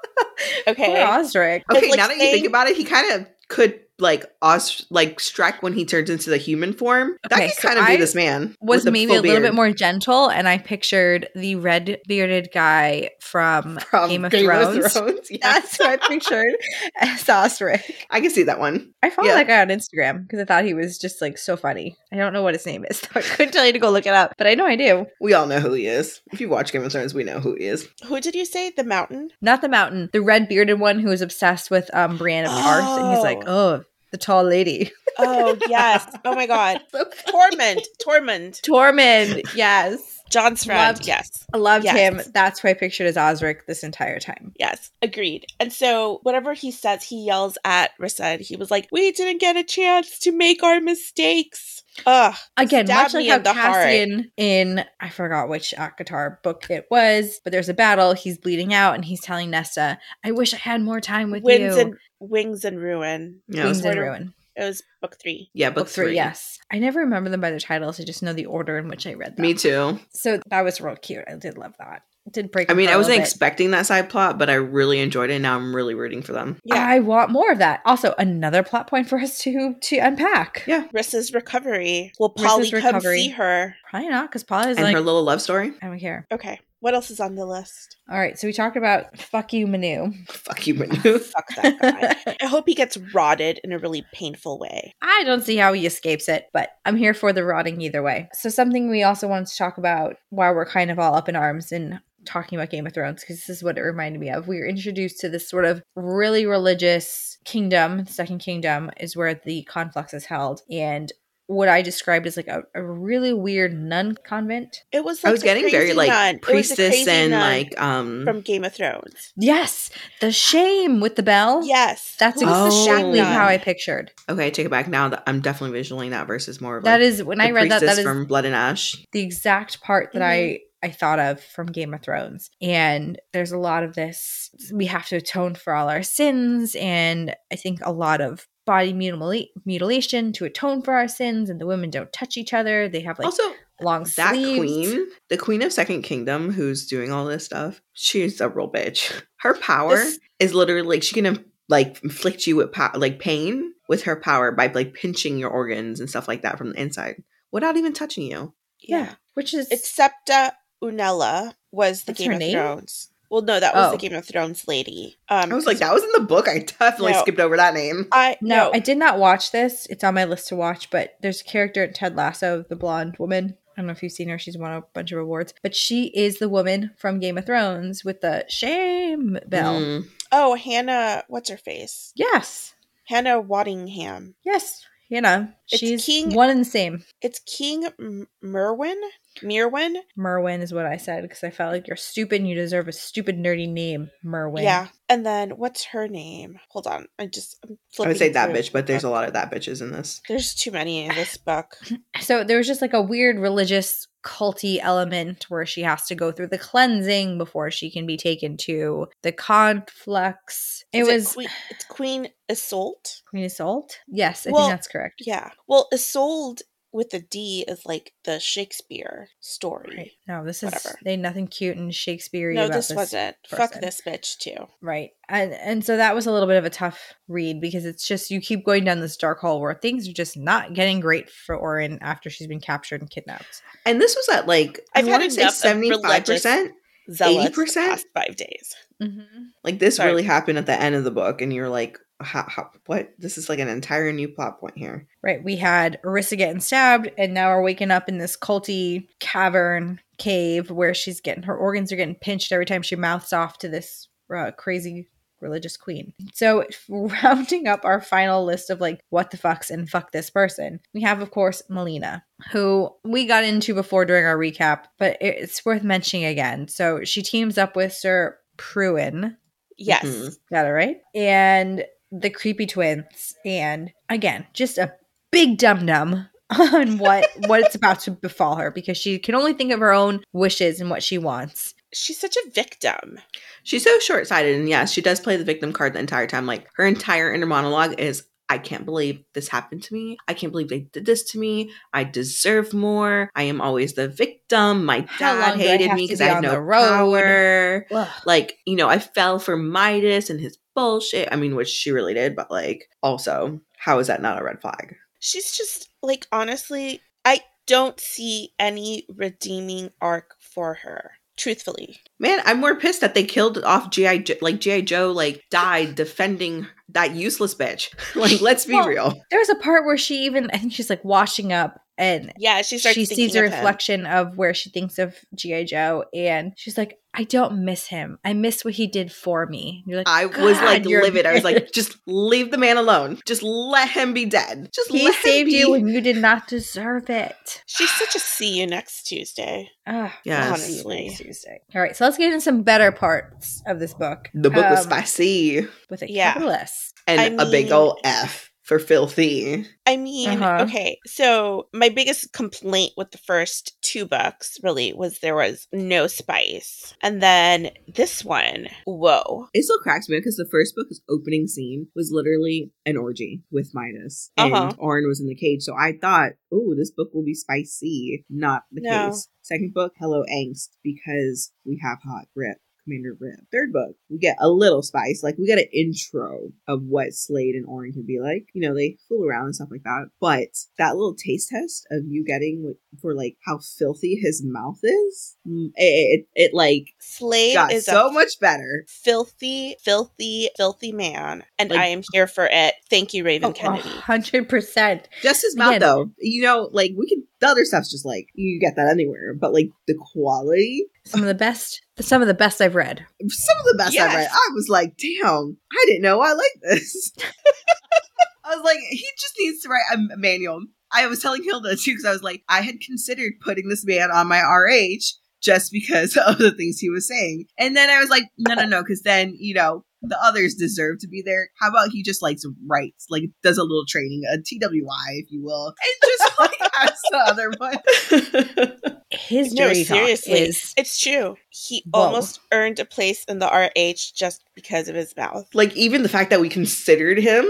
okay. Poor Osrik. Okay, like now that you think about it, he kind of could like Os like Shrek when he turns into the human form. That Okay, could so kind of be this man. Was maybe a full little bit more gentle, and I pictured the red bearded guy from, from Game of Thrones. Yeah, That's what I pictured as Osrik. I can see that one. I follow Yeah. that guy on Instagram because I thought he was just like so funny. I don't know what his name is. So I couldn't tell you to go look it up, but I know I do. We all know who he is. If you watch Game of Thrones, we know who he is. Who did you say? The mountain? Not the mountain, the red bearded one who was obsessed with um Brienne of Tarth, and he's like, oh, the tall lady, Oh yes. Oh my god. Torment, torment, Tormund. Yes, John's friend. Loved- yes. I loved Yes. him. That's who I pictured as Osrik this entire time. Yes, agreed. And so, whatever he says, he yells at Rissa. and He was like, We didn't get a chance to make our mistakes. Ugh. Again, Stab much like how in the heart. In I forgot which ACOTAR book it was, but there's a battle. He's bleeding out, and he's telling Nesta, "I wish I had more time with Winds you." and Wings and Ruin. Yeah, Wings and Ruin. It was book three. yeah, Book book, three, yes. I never remember them by their titles. I just know the order in which I read them. Me too. So that was real cute. I did love that. It did break. I mean, I wasn't expecting that side plot, but I really enjoyed it. and Now I'm really rooting for them. Yeah. I want more of that. Also, another plot point for us to to unpack. Yeah. Rissa's recovery. Will Rissa's Polly come recovery. see her? Probably not, because Polly is and like, her little love story. I don't care. Okay. What else is on the list? All right, so we talked about fuck you, Manu. Fuck you, Manu. Fuck that guy. I hope he gets rotted in a really painful way. I don't see how he escapes it, but I'm here for the rotting either way. So, something we also wanted to talk about while we're kind of all up in arms and talking about Game of Thrones, because this is what it reminded me of. We were introduced to this sort of really religious kingdom. The Second Kingdom is where the conflux is held. And what I described as like a, a really weird nun convent. It was Like I was the getting very crazy like nun. It priestess and like um from Game of Thrones. Yes, the shame with the bell. Yes. That's Who was the shame exactly nun? how I pictured. okay, take it back. Now that I'm definitely visualizing that versus more of That like, is when the I read that. That is from Blood and Ash. the exact part that I I thought of from Game of Thrones. And there's a lot of this we have to atone for all our sins and I think a lot of body mutil- mutilation to atone for our sins and the women don't touch each other. They have like also, long that sleeves. queen, the queen of Second Kingdom, who's doing all this stuff, she's a real bitch. Her power This- is literally like she can like inflict you with pow- like pain with her power by like pinching your organs and stuff like that from the inside without even touching you. Yeah, which is It's Septa Unella was the That's Game of name? Thrones. Well, no, that was Oh. the Game of Thrones lady. Um, I was like, that was in the book. I definitely No. skipped over that name. I no, no, I did not watch this. It's on my list to watch, but there's a character in Ted Lasso, the blonde woman. I don't know if you've seen her. She's won a bunch of awards, but she is the woman from Game of Thrones with the shame bell. Mm. oh Hannah, what's her face? Yes. Hannah Waddingham. Yes, you know, It's she's King- one and the same. It's King M- Merwin. Merwin. Merwin is what I said because I felt like you're stupid and you deserve a stupid, nerdy name, Merwin. Yeah, and then what's her name? Hold on, I just I'm I would say that bitch, but there's a lot of that bitches in this. There's too many in this book. So there was just like a weird religious culty element where she has to go through the cleansing before she can be taken to the conflux. It Is was Queen, it's Queen Isolde. Queen Isolde? Yes, I Well, think that's correct. Yeah. Well, Isolde with the D is like the Shakespeare story. Right. No, this is Whatever. they nothing cute and Shakespeare. No, about this, wasn't. Fuck this bitch too. Right. And and so that was a little bit of a tough read because it's just you keep going down this dark hole where things are just not getting great for Auren after she's been captured and kidnapped. And this was at like I I've had want to say enough seventy five percent. 80%? past five days. Mm-hmm. Like this Sorry. really happened at the end of the book, and you're like, how, how, what? This is like an entire new plot point here. Right. We had Arissa getting stabbed, and now we're waking up in this culty cavern cave where she's getting her organs are getting pinched every time she mouths off to this uh, crazy religious queen. So, rounding up our final list of like what the fucks and fuck this person, we have, of course, Malina, who we got into before during our recap, but it's worth mentioning again. So, she teams up with Sir Pruin. Yes. Mhm. Got it right. And the creepy twins. And again, just a big dum dum on what what it's about to befall her because she can only think of her own wishes and what she wants. She's such a victim. She's so short sighted, and yes, she does play the victim card the entire time. Like her entire inner monologue is, "I can't believe this happened to me. I can't believe they did this to me. I deserve more. I am always the victim. My dad long do I hated me because I had no the power. Ugh. Like you know, I fell for Midas and his bullshit. I mean, which she really did, but like also, how is that not a red flag? She's just like honestly, I don't see any redeeming arc for her. Truthfully. Man, I'm more pissed that they killed off GI Jo- like GI Joe like died defending that useless bitch. like, let's be Well, real. There's a part where she even I think she's like washing up and Yeah, she starts she sees a of reflection of where she thinks of G.I. Joe and she's like, I don't miss him. I miss what he did for me. And you're like, I was like livid. I was like, just leave the man alone. Just let him be dead. Just he saved you when you did not deserve it. She's such a see you next Tuesday. Ah, Yes. Honestly. Tuesday. All right, so let's get into some better parts of this book. the book was Um, spicy with a Yeah. capital S. and I a big mean- old F. for filthy. I mean, Uh-huh. okay, so my biggest complaint with the first two books really was there was no spice. And then this one, whoa. It still cracks me because the first book's opening scene was literally an orgy with Midas, and Uh-huh. Auren was in the cage. So I thought, oh, this book will be spicy. Not the No. case. Second book, Hello Angst, because we have hot grip. Commander Rip. Third book, we get a little spice. Like we get an intro of what Slade and Auren can be like. You know, they fool around and stuff like that. But that little taste test of you getting what, for like how filthy his mouth is, mm, it, it, it like Slade got is so much better. filthy, filthy, filthy man. And Like- I am here for it. Thank you, Raven Oh, Kennedy. hundred percent. Just his mouth, though. You know, like we can. The other stuff's just like you get that anywhere, but like the quality, Some of the best. Some of the best I've read. some of the best I've read. I was like, damn, I didn't know I like this. I was like, he just needs to write a manual. I was telling Hilda too because I was like, I had considered putting this man on my RH just because of the things he was saying, and then I was like, no, no, no, because then you know the others deserve to be there. How about he just likes writes, like does a little training, a TWI, if you will, and just like has the other one. His No, dirty seriously. is It's true. He Whoa. almost earned a place in the RH just because of his mouth. like even the fact that we considered him,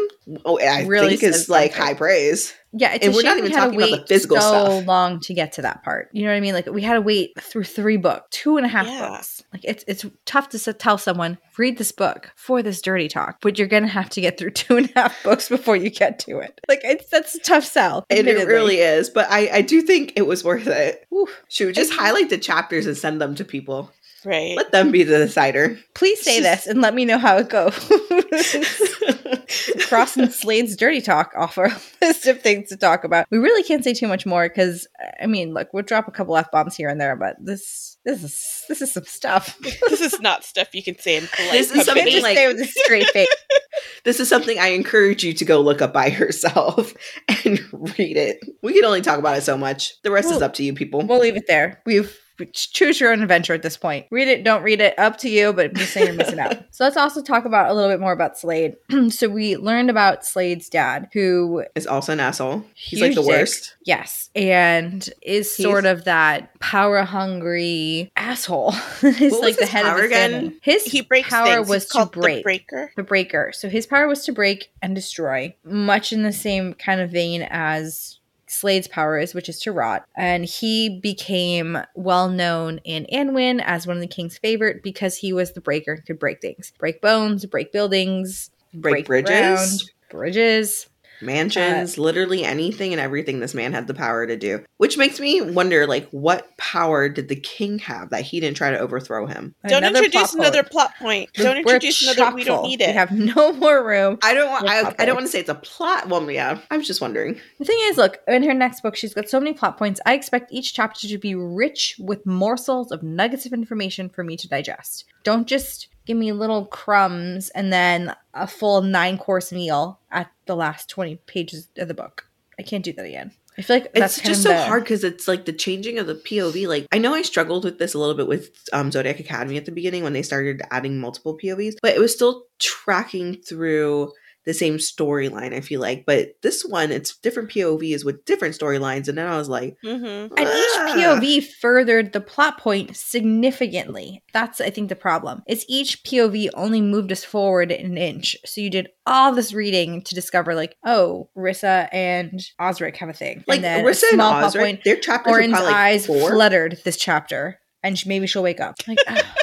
oh, I Really think is says like something. high praise. yeah. It's And a we're shame not we even had to talking about the wait physical so stuff. long to get to that part. You know what I mean? Like we had to wait through three books, two and a half Yeah. books. Like it's it's tough to tell someone read this book for this dirty talk, but you're gonna have to get through two and a half books before you get to it. Like it's that's a tough sell. And it really is, but I, I do think it was worth it. Whew. Should we just highlight the chapters and send them to people? Right. Let them be the decider. Please say this and let me know how it goes. Crossing Slade's dirty talk off our list of things to talk about. We really can't say too much more because I mean, look, we'll drop a couple f bombs here and there, but this this is this is some stuff. this is not stuff you can say in polite This is something just like- say with a straight face. this is something I encourage you to go look up by yourself and read it. We can only talk about it so much. The rest is up to you, people. We'll leave it there. We've we choose your own adventure at this point. Read it, don't read it, up to you, but I'm just saying you're missing out. So let's also talk about a little bit more about Slade. so we learned about Slade's dad, who is also an asshole. He's like the dick. worst. Yes, and is He's- sort of that power hungry asshole. He's like the head of the again? family. His He breaks power things. was He's to called break. the breaker. the breaker. So his power was to break and destroy, much in the same kind of vein as Slade's power is, which is to rot. And he became well known in Annwyn as one of the king's favorite because he was the breaker and could break things, break bones, break buildings, Break, ground, bridges, bridges. Mansions, literally anything and everything this man had the power to do. Which makes me wonder, like, what power did the king have that he didn't try to overthrow him? Don't Another introduce plot another plot point. Don't we're introduce another. We don't need it. We have no more room. I don't want. I, I don't want to say it's a plot. Well, yeah. I was just wondering. The thing is, look, in her next book, she's got so many plot points. I expect each chapter to be rich with morsels of nuggets of information for me to digest. Don't just give me little crumbs and then a full nine course meal at the last 20 pages of the book. I can't do that again. I feel like that's it's just so the- hard because it's like the changing of the POV. Like I know I struggled with this a little bit with um, Zodiac Academy at the beginning when they started adding multiple POVs, but it was still tracking through the same storyline. I feel like, but this one it's different POVs with different storylines, and then I was like, hmm And each POV furthered the plot point significantly. That's, I think, the problem. Is each POV only moved us forward an inch. So you did all this reading to discover, like, oh, Rissa and Osrik have a thing. like and then a Rissa and small plot Osrik, point, their chapters were Auren's probably like eyes four. fluttered this chapter, and maybe she'll wake up. Like, ah.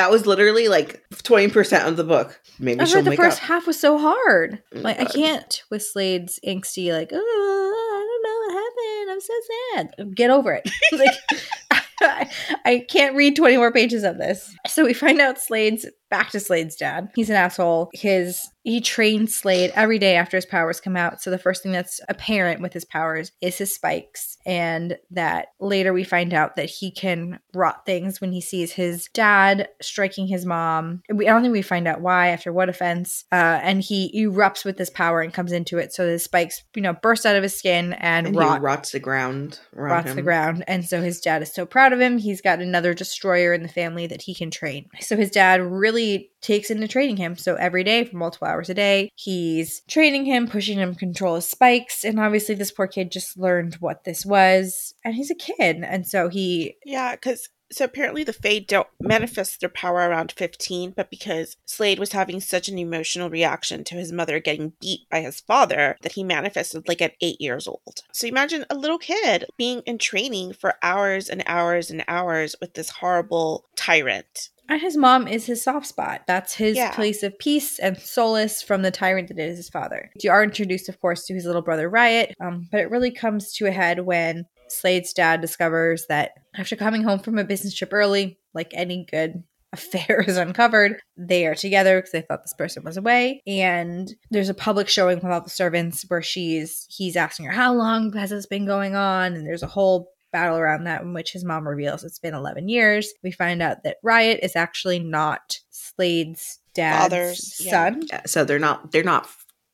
That was literally like twenty percent of the book. Maybe I she'll heard the first up. half was so hard. Oh, like I uh, can't with Slade's angsty, like, oh, I don't know what happened. I'm so sad. Get over it. like I, I can't read 20 more pages of this. So we find out Slade's back to Slade's dad. He's an asshole. His he trains Slade every day after his powers come out. So the first thing that's apparent with his powers is his spikes, and that later we find out that he can rot things when he sees his dad striking his mom. We, I don't think we find out why after what offense. Uh, and he erupts with this power and comes into it. So his spikes, you know, burst out of his skin and, and rot he rots the ground rots him. the ground. And so his dad is so proud of him. He's got another destroyer in the family that he can train. So his dad really takes into training him. So every day for multiple hours a day, he's training him, pushing him control his spikes. And obviously, this poor kid just learned what this was. And he's a kid. And so he. Yeah, because so apparently the Fae don't manifest their power around 15, but because Slade was having such an emotional reaction to his mother getting beat by his father, that he manifested like at eight years old. So imagine a little kid being in training for hours and hours and hours with this horrible tyrant. And his mom is his soft spot. That's his Yeah. place of peace and solace from the tyrant that is his father. You are introduced, of course, to his little brother Ryatt, um, but it really comes to a head when Slade's dad discovers that after coming home from a business trip early, like any good affair is uncovered, they are together because they thought this person was away. And there's a public showing with all the servants where she's he's asking her how long has this been going on, and there's a whole battle around that in which his mom reveals it's been 11 years. We find out that Ryatt is actually not Slade's dad's Father's, son. Yeah, so they're not they're not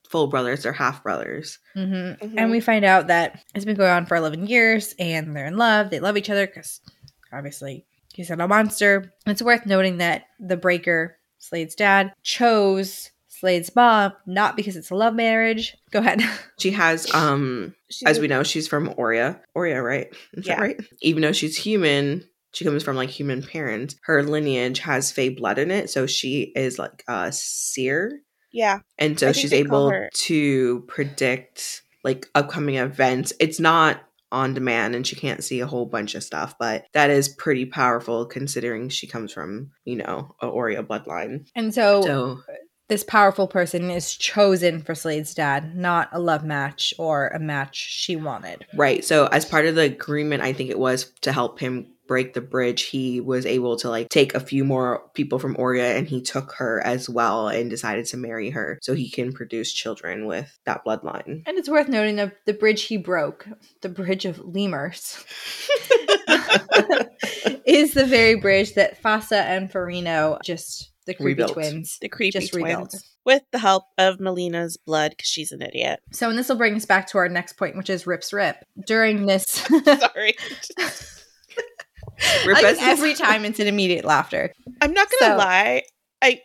full brothers, they're half brothers. hmm Mhm. And we find out that it's been going on for 11 years and they're in love. They love each other because obviously he's not a monster. It's worth noting that the breaker, Slade's dad, chose Slade's mom not because it's a love marriage. Go ahead. She has um She's as we know, she's from Orea. Orea, right? Is Yeah. that right? Even though she's human, she comes from like human parents. Her lineage has Fae blood in it, so she is like a seer. yeah, And so she's able to predict like upcoming events. It's not on demand and she can't see a whole bunch of stuff, but that is pretty powerful considering she comes from, you know, a Orea bloodline. And so, So this powerful person is chosen for Slade's dad, not a love match or a match she wanted. Right. So as part of the agreement, I think it was to help him break the bridge, he was able to like take a few more people from Orea and he took her as well and decided to marry her so he can produce children with that bloodline. And it's worth noting that the bridge he broke, the bridge of lemurs, is the very bridge that Fasa and Farino just the creepy Rebuilt. twins the creepy just twins. rebuilt. With the help of Malina's blood, because she's an idiot. So, and this will bring us back to our next point, which is Rip's Rip. During this, Sorry. Every time it's an immediate laughter. I'm not gonna So- lie. I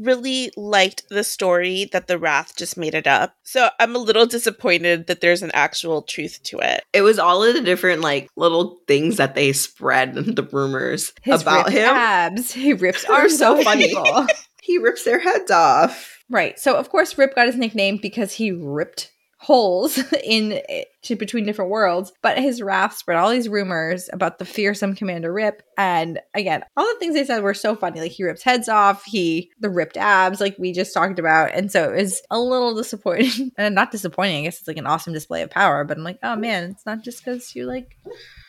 really liked the story that the Wrath just made it up. So I'm a little disappointed that there's an actual truth to it. It was all of the different like little things that they spread the rumors His about him. abs, he rips They're arms so funny. He rips their heads off. Right. So of course Rip got his nickname because he ripped holes in to between different worlds. But his wrath spread all these rumors about the fearsome Commander Rip. And again, all the things they said were so funny. Like he rips heads off, he the ripped abs, like we just talked about. And so it was a little disappointing. and not disappointing, I guess it's like an awesome display of power. But I'm like, oh man, it's not just because you like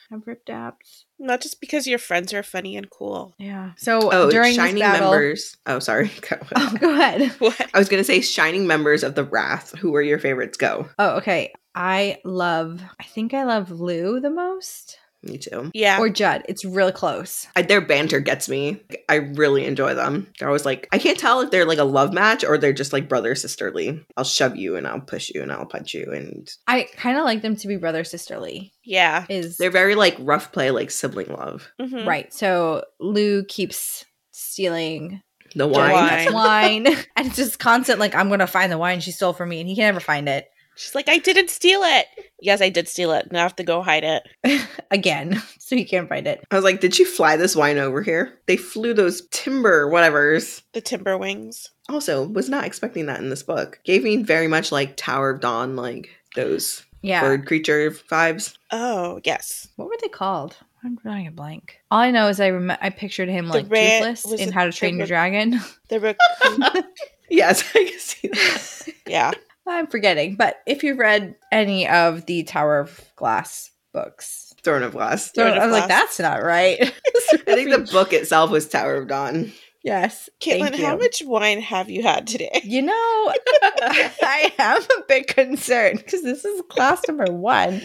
have ripped abs. Not just because your friends are funny and cool. Yeah. So Oh, during shining this battle, members. Oh, sorry. Go. Oh, go ahead. What? I was gonna say shining members of the Wrath. Who are your favorites? Go. Oh, okay. I love. I think I love Lou the most, Me too. Yeah. or Judd. It's really close. I, their banter gets me. I really enjoy them. They're always like, I can't tell if they're like a love match or they're just like brother sisterly. I'll shove you and I'll push you and I'll punch you and I kind of like them to be brother sisterly. yeah. Is they're very like rough play, like sibling love. Mhm. right. So Lou keeps stealing The wine. Wine. wine, and it's just constant. Like I'm gonna find the wine she stole from me, and he can never find it She's like, I didn't steal it. Yes, I did steal it. Now I have to go hide it. again, so he can't find it. I was like, did you fly this wine over here? They flew those timber whatevers. The timber wings. Also, was not expecting that in this book. Gave me very much like Tower of Dawn, like those Yeah. bird creature vibes. Oh, yes. What were they called? I'm drawing a blank. All I know is I rem- I pictured him like red- toothless was in How to the Train Your red- Dragon. The raccoon. Yes, I can see that. yeah. I'm forgetting, but if you've read any of the Tower of Glass books, Throne of Glass. so Throne of I was like, that's not right. I think the book itself was Tower of Dawn. yes, Caitlin, thank how much wine have you had today? You know, I am a bit concerned because this is class number one.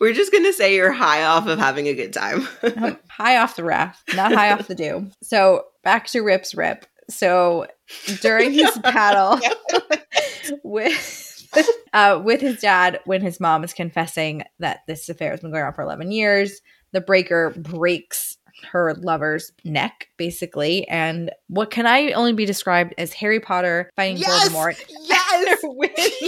We're just gonna say you're high off of having a good time. I'm high off the raft, not high off the dew. So back to Rip's Rip. So during his battle with uh, with his dad, when his mom is confessing that this affair has been going on for eleven years, the breaker breaks her lover's neck, basically. And what can I only be described as Harry Potter fighting Yes! Voldemort? Yes.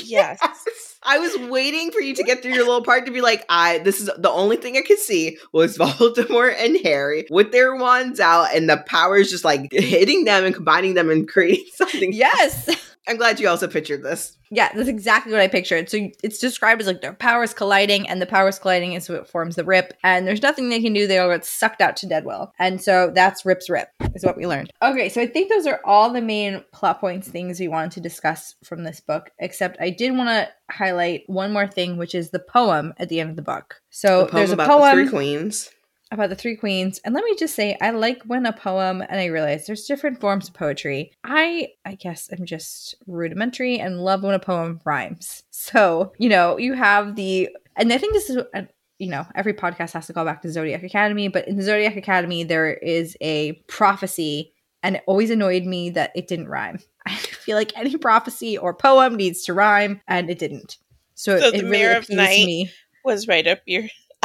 Yes. I was waiting for you to get through your little part to be like, I this is the only thing I could see was Voldemort and Harry with their wands out and the powers just like hitting them and combining them and creating something. yes. I'm glad you also pictured this. Yeah, that's exactly what I pictured. So it's described as like their powers colliding, and the powers colliding is what forms the rip. And there's nothing they can do; they all get sucked out to Deadwell. And so that's Rip's rip, is what we learned. Okay, so I think those are all the main plot points, things we wanted to discuss from this book. Except I did want to highlight one more thing, which is the poem at the end of the book. So The poem there's a about poem the three queens. About the three queens. And let me just say i like when a poem and i realize there's different forms of poetry. I i guess i'm just rudimentary and love when a poem rhymes. So you know you have the and i think this is you know every podcast has to call back to zodiac academy but in the zodiac academy there is a prophecy and it always annoyed me that it didn't rhyme. I feel like any prophecy or poem needs to rhyme and it didn't. So, So it, the it really of appeased Night- me. Was right up your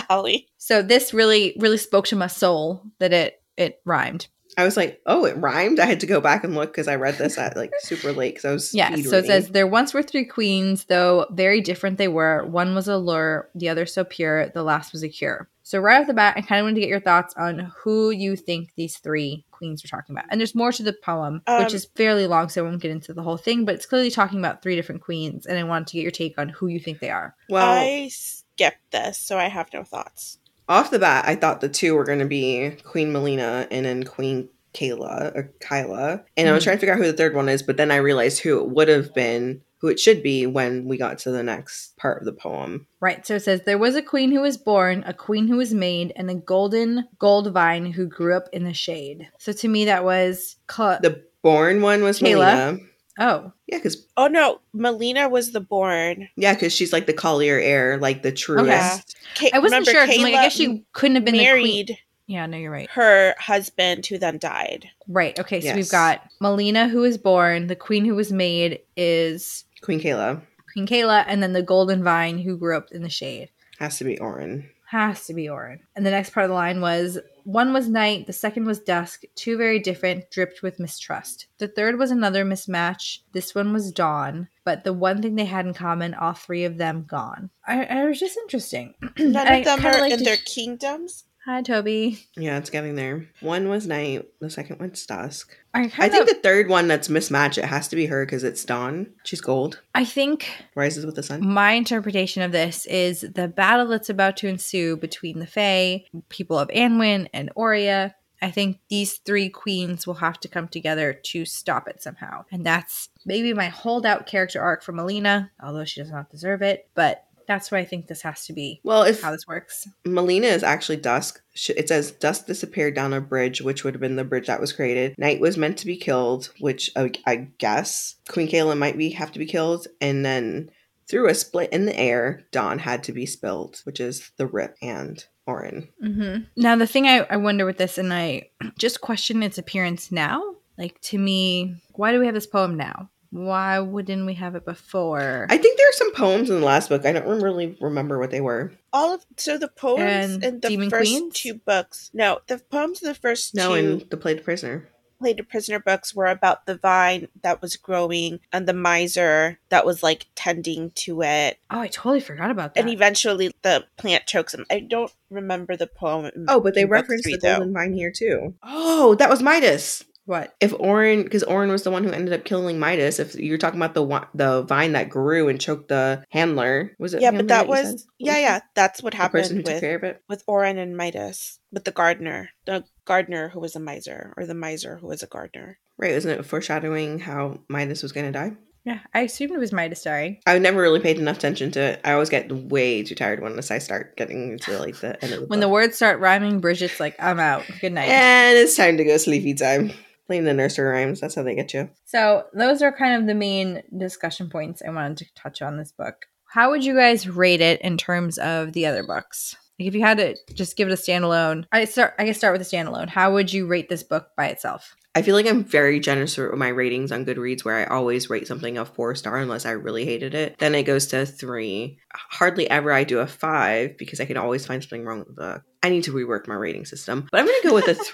alley. so this really really spoke to my soul that it it rhymed I was like, oh, it rhymed. I had to go back and look because I read this at like super late because I was yeah speed so it reading. says there once were three queens though very different they were one was a lure the other so pure the last was a cure so right off the bat i kind of wanted to get your thoughts on who you think these three queens are talking about and there's more to the poem which Um, is fairly long so i won't get into the whole thing but it's clearly talking about three different queens and i wanted to get your take on who you think they are well, I skipped this, so I have no thoughts. off the bat, I thought the two were going to be Queen Malina and then Queen Kayla or Kyla, and I was Mhm. trying to figure out who the third one is, but then I realized who it would have been, who it should be when we got to the next part of the poem. Right. So it says there was a queen who was born, a queen who was made, and a golden gold vine who grew up in the shade. So to me, that was Ca- The born one was Kayla. Malina. Oh Yeah, because Oh no, Malina was the born. yeah, because she's like the Collier heir, like the truest. Yeah. Ka- I wasn't remember, sure. 'cause I'm like, I guess she couldn't have been the queen. married Yeah, no, you're right. her husband who then died. Right. Okay. So we've got Malina who was born, the queen who was made is Queen Kayla Queen Kayla, and then the golden vine who grew up in the shade. has to be Auren. Has to be Auren. And the next part of the line was one was night, the second was dusk, two very different, dripped with mistrust. The third was another mismatch. This one was dawn, but the one thing they had in common, all three of them gone. I, I was just interesting. None of them are in to- their kingdoms. Hi, Toby. Yeah, it's getting there. One was night, the second one's dusk. I, I think of, the third one that's mismatched, it has to be her because it's dawn. She's gold. I think Rises with the sun. my interpretation of this is the battle that's about to ensue between the Fae, people of Annwyn, and Oria. I think these three queens will have to come together to stop it somehow. And that's maybe my holdout character arc for Malina, although she does not deserve it. But that's what I think this has to be Well, if how this works. Malina is actually dusk, it says dusk disappeared down a bridge, which would have been the bridge that was created. Night was meant to be killed, which uh, I guess Queen Kayla might be have to be killed, and then through a split in the air, dawn had to be spilled, which is the rip and Auren. hmm Now, the thing I, I wonder with this, and I just question its appearance now. Like, to me, why do we have this poem now? Why wouldn't we have it before? I think there are some poems in the last book. I don't really remember what they were. All of so the poems And in the Demon first Queens? two books. No, the poems in the first No, two and the Plated Prisoner. played a prisoner books were about the vine that was growing and the miser that was like tending to it. oh, I totally forgot about that. And eventually the plant chokes him. I don't remember the poem. Oh, but they in referenced three, the though. golden vine here too. Oh, that was Midas. What? if Auren, because Auren was the one who ended up killing Midas. If you're talking about the the vine that grew and choked the handler, was it? Yeah, but that you was said? yeah, yeah. That's what the person who happened with care of it. with Auren and Midas, with the gardener, the gardener who was a miser, or the miser who was a gardener. Right, isn't it foreshadowing how Midas was going to die? Yeah, I assumed it was Midas dying. I never really paid enough attention to it. I always get way too tired once I start getting into like the end of the When the words start rhyming, Bridget's like, I'm out. Good night. and it's time to go sleepy time. Playing the nursery rhymes. That's how they get you. So, those are kind of the main discussion points I wanted to touch on this book. How would you guys rate it in terms of the other books? Like if you had to just give it a standalone, I start I guess start with a standalone. How would you rate this book by itself? I feel like I'm very generous with my ratings on Goodreads, where I always rate something a four star unless I really hated it. Then it goes to three. Hardly ever I do a five because I can always find something wrong with the book. I need to rework my rating system, but I'm going to go with a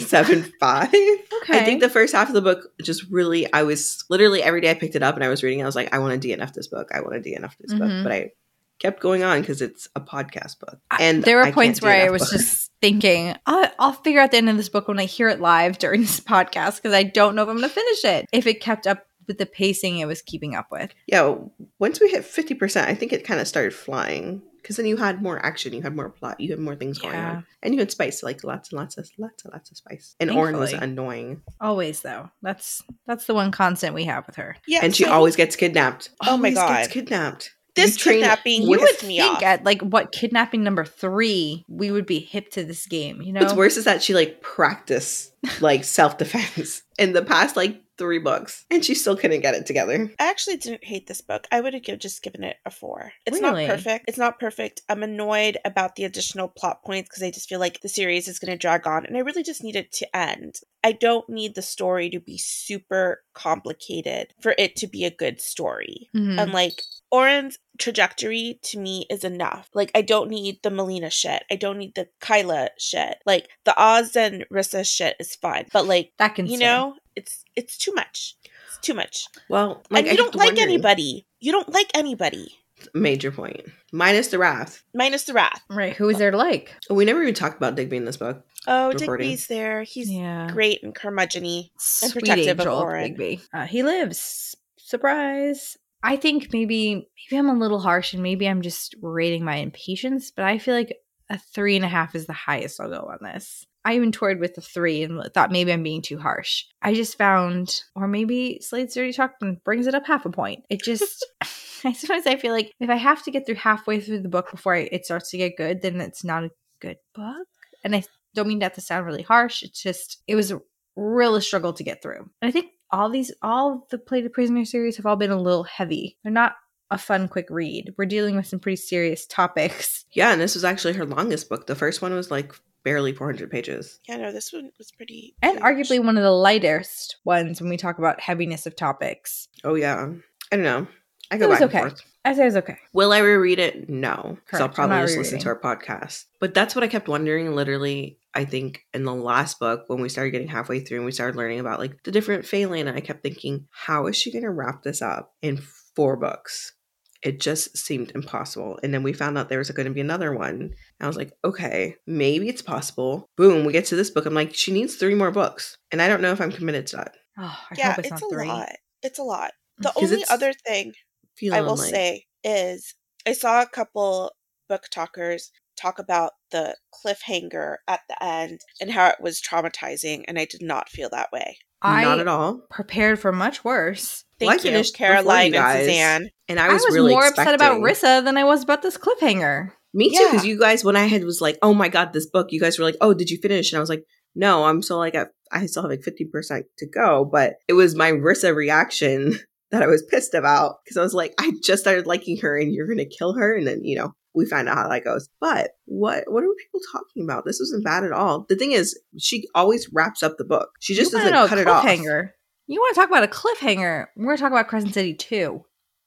3.75. Okay. I think the first half of the book just really, I was literally every day I picked it up and I was reading, I was like, I want to DNF this book. I want to DNF this book. Mhm. But I kept going on because it's a podcast book. And there were I points where I was just thinking, I'll, I'll figure out the end of this book when I hear it live during this podcast because I don't know if I'm going to finish it. If it kept up with the pacing it was keeping up with. Yeah, once we hit 50%, I think it kind of started flying because then you had more action, you had more plot, you had more things going Yeah. on. And you had spice, like lots and lots of lots and lots of spice. And Auren was annoying. Always though. That's that's the one constant we have with her. Yeah, and she always gets kidnapped. Oh my God. gets kidnapped. This You kidnapping you would pissed me think off. at like what kidnapping number three we would be hip to this game, you know? What's worse is that she like practiced like self defense in the past like three books, and she still couldn't get it together. I actually didn't hate this book. I would have give, just given it a four. It's Really? not perfect. It's not perfect. I'm annoyed about the additional plot points because I just feel like the series is going to drag on and I really just need it to end. I don't need the story to be super complicated for it to be a good story. Mhm. And like Auren's trajectory to me is enough. Like I don't need the Malina shit. I don't need the Kyla shit. Like the Oz and Rissa shit is fine. But like that can you stay. know, it's it's too much. It's too much. Well, like and I you don't like wondering- anybody. You don't like anybody. Major point. point, minus the wrath. Minus the wrath. Right. Who is there to like? We never even talked about Digby in this book. Oh, Recording. Digby's there. He's yeah. great and curmudgeony. and protective of angel Auren. Digby. Uh, he lives. Surprise. I think maybe maybe I'm a little harsh and maybe I'm just rating my impatience, but I feel like a three and a half is the highest I'll go on this. I even toured with a three and thought maybe I'm being too harsh. I just found, or maybe Slade's Dirty Talk brings it up half a point. It just, I sometimes I feel like if I have to get through halfway through the book before I, it starts to get good, then it's not a good book. And I don't mean that to sound really harsh. It's just, it was a real struggle to get through. And I think all these, all the Plated Prisoner series have all been a little heavy. They're not a fun, quick read. We're dealing with some pretty serious topics. Yeah, and this was actually her longest book. The first one was like barely 400 pages. Yeah, no, this one was pretty. And huge. arguably one of the lightest ones when we talk about heaviness of topics. Oh yeah, I don't know. I It go was back okay. and forth. I say it was okay. Will I reread it? No, because I'll probably just listen to our podcast. But that's what I kept wondering. Literally, I think in the last book when we started getting halfway through and we started learning about like the different Phelan, I kept thinking, how is she going to wrap this up in four books? It just seemed impossible. And then we found out there was going to be another one. And I was like, okay, maybe it's possible. Boom, we get to this book. I'm like, she needs three more books. And I don't know if I'm committed to that. Oh, I Yeah, hope it's, it's, not a three. lot. It's a lot. The mm, only other thing I will like, say is I saw a couple BookTokers talk about the cliffhanger at the end and how it was traumatizing, and I did not feel that way. I not at all. prepared for much worse. Well, I Thank you, finished before you Caroline and. Suzanne. And I I was, was, really more upset about Rissa than I was about this cliffhanger. Me too, because Yeah. you guys, when I had was like, "Oh my god, this book," you guys were like, "Oh, did you finish?" And I was like, "No, I'm still like at, I still have like fifty percent to go." But it was my Rissa reaction that I was pissed about because I was like, I just started liking her, and you're gonna kill her, and then you know we find out how that goes. But what what are people talking about? This wasn't bad at all. The thing is, she always wraps up the book. She just you doesn't know cut it off. cliffhanger. You want to talk about a cliffhanger? We're going to talk about Crescent City 2.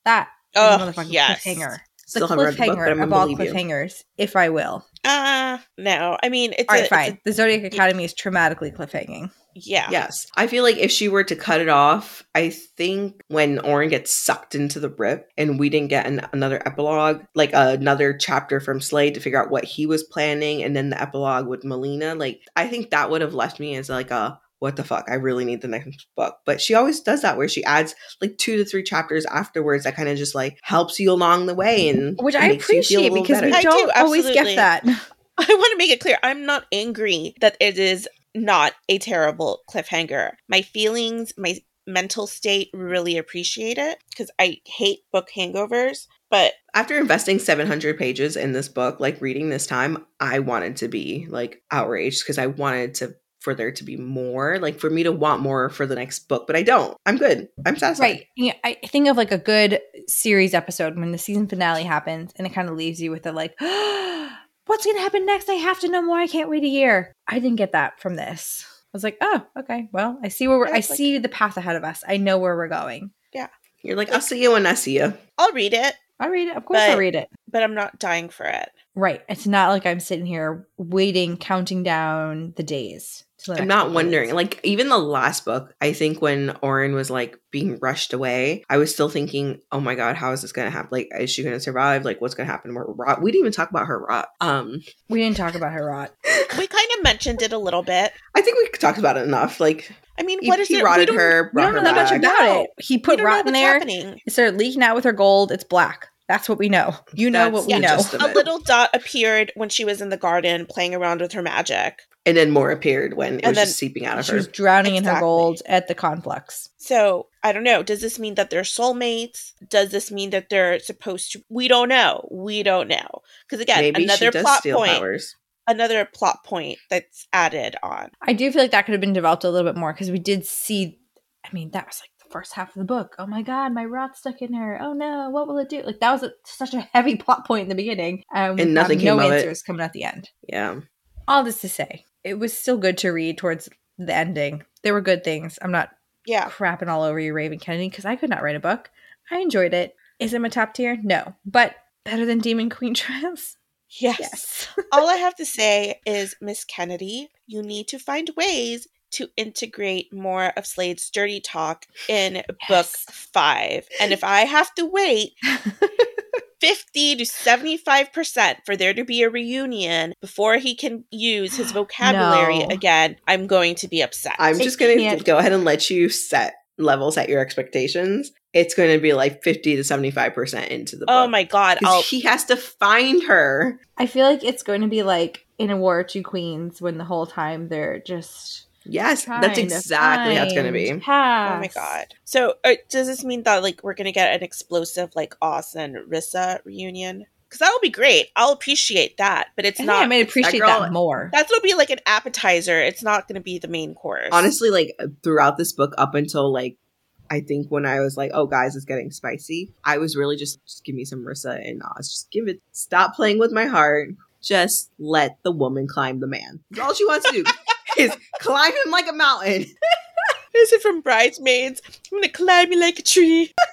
That is a Oh, motherfucking yes. cliffhanger. The haven't read the book, cliffhanger I'm of all believe you. cliffhangers, if I will. Uh no. I mean, it's All a, right, it's a- fine. the Zodiac Academy is traumatically cliffhanging. Yeah. Yes. I feel like if she were to cut it off, I think when Auren gets sucked into the rip and we didn't get an, another epilogue, like another chapter from Slade to figure out what he was planning, and then the epilogue with Malina, like I think that would have left me as like a what the fuck? I really need the next book. But she always does that where she adds like two to three chapters afterwards that kind of just like helps you along the way and Which I makes you feel a appreciate little because we better. I do, don't always absolutely. get that. I want to make it clear I'm not angry that it is not a terrible cliffhanger. My feelings, my mental state really appreciate it because I hate book hangovers. But after investing 700 pages in this book like reading this time i wanted to be like outraged because i wanted to for there to be more like for me to want more for the next book but i don't i'm good i'm satisfied Right. Yeah, I think of like a good series episode when the season finale happens and it kind of leaves you with the like, what's going to happen next? I have to know more. I can't wait a year. I didn't get that from this. I was like, oh, okay. Well, I see where we're, Yeah, I like- see the path ahead of us. I know where we're going. Yeah. You're like i'll see you when i see you I'll read it. I read it. Of course, I But- read it. but I'm not dying for it. Right. It's not like I'm sitting here waiting, counting down the days. To the I'm not wondering. Like even the last book, I think when Auren was like being rushed away, I was still thinking, "Oh my god, how is this going to happen? Like, is she going to survive? Like, what's going to happen to her rot?" We didn't even talk about her rot. Um, we didn't talk about her rot. We kind of mentioned it a little bit. I think we talked about it enough. Like, I mean, he, what is he it? We rotted don't- her, We don't know her that much about No. it. He put rot in there. happening. It started leaking out with her gold. It's black. That's what we know. You know That's what we the know. A little dot appeared when she was in the garden playing around with her magic. And then more appeared when it And was then just seeping out of She her. She was drowning in her gold at the complex. So I don't know. Does this mean that they're soulmates? Does this mean that they're supposed to? We don't know. We don't know. Because again, Maybe she another does plot steal point. powers. Another plot point that's added on. I do feel like that could have been developed a little bit more because we did see. I mean, that was like the first half of the book. Oh my god, my rot's stuck in her. Oh no, what will it do? Like that was a, such a heavy plot point in the beginning, um, And nothing no came of it. answers coming at the end. Yeah. All this to say, it was still good to read towards the ending. There were good things. I'm not Yeah. crapping all over you, Raven Kennedy, because I could not write a book. I enjoyed it. Is it my top tier? No, but better than Demon Queen Trials. Yes. Yes. All I have to say is, Miss Kennedy, you need to find ways to integrate more of Slade's dirty talk in book five. And if I have to wait 50 to 75% for there to be a reunion before he can use his vocabulary No. again, I'm going to be upset. I'm just going to go ahead and let you set levels at your expectations. It's going to be like 50 to 75% into the oh book. oh my god, I'll, he has to find her. I feel like it's going to be like in a War of Two Queens when the whole time they're just Yes, that's trying to exactly how it's going to be. find Oh my god. So uh, does this mean that like we're gonna get an explosive like Oz and Rissa reunion? Because that'll be great. I'll appreciate that, but it's I think I not. might appreciate girl- that more. That's gonna be like an appetizer. It's not gonna be the main course. Honestly, like throughout this book, up until like, I think when I was like, oh, guys, it's getting spicy, I was really just, just give me some Rissa and Oz. Just give it, stop playing with my heart. Just let the woman climb the man. That's all she wants to do is climb him like a mountain. is it from Bridesmaids? I'm gonna climb you like a tree.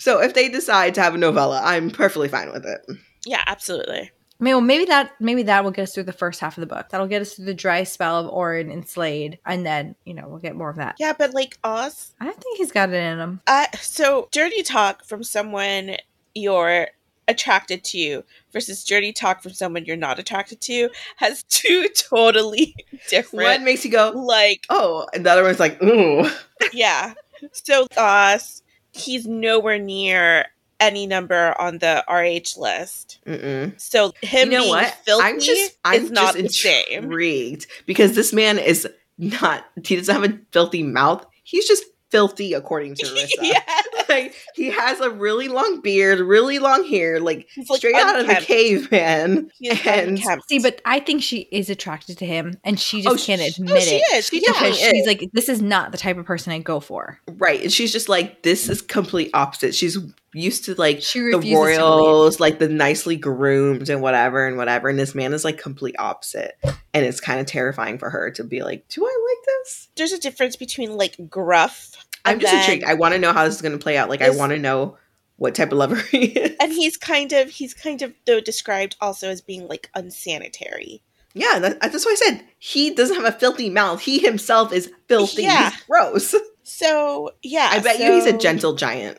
So if they decide to have a novella, I'm perfectly fine with it. Yeah, absolutely. Maybe, well, maybe that maybe that will get us through the first half of the book. That'll get us through the dry spell of Auren and Slade, and then you know we'll get more of that. Yeah, but like Oz, I think he's got it in him. uh, so dirty talk from someone you're attracted to you versus dirty talk from someone you're not attracted to has two totally different. One makes you go, like oh, and the other one's like, ooh. yeah. So Oz, he's nowhere near any number on the RH list. Mm-mm. So him you know being what? filthy I'm just, I'm is not just the same. intrigued because this man is not. He doesn't have a filthy mouth. He's just filthy, according to Rissa. yeah. Like he has a really long beard, really long hair, like, like straight out of the caveman. And- unkempt. See, but I think she is attracted to him, and she oh, just Oh, can't sh- oh, admit Oh, she it is. She Yeah, because definitely she's is. like, "This is not the type of person I go for." Right, and she's just like, this is complete opposite. She's used to like She the refuses to believe. royals, like the nicely groomed and whatever and whatever. And this man is like complete opposite, and it's kind of terrifying for her to be like, do I like this? There's a difference between like gruff. I'm just intrigued. I want to know how this is going to play out. Like, I want to know what type of lover he is. and he's kind of he's kind of though described also as being like unsanitary. yeah, that, uh, that's why I said he doesn't have a filthy mouth. He himself is filthy. Yeah. He's gross. So yeah, I bet you he's a gentle giant.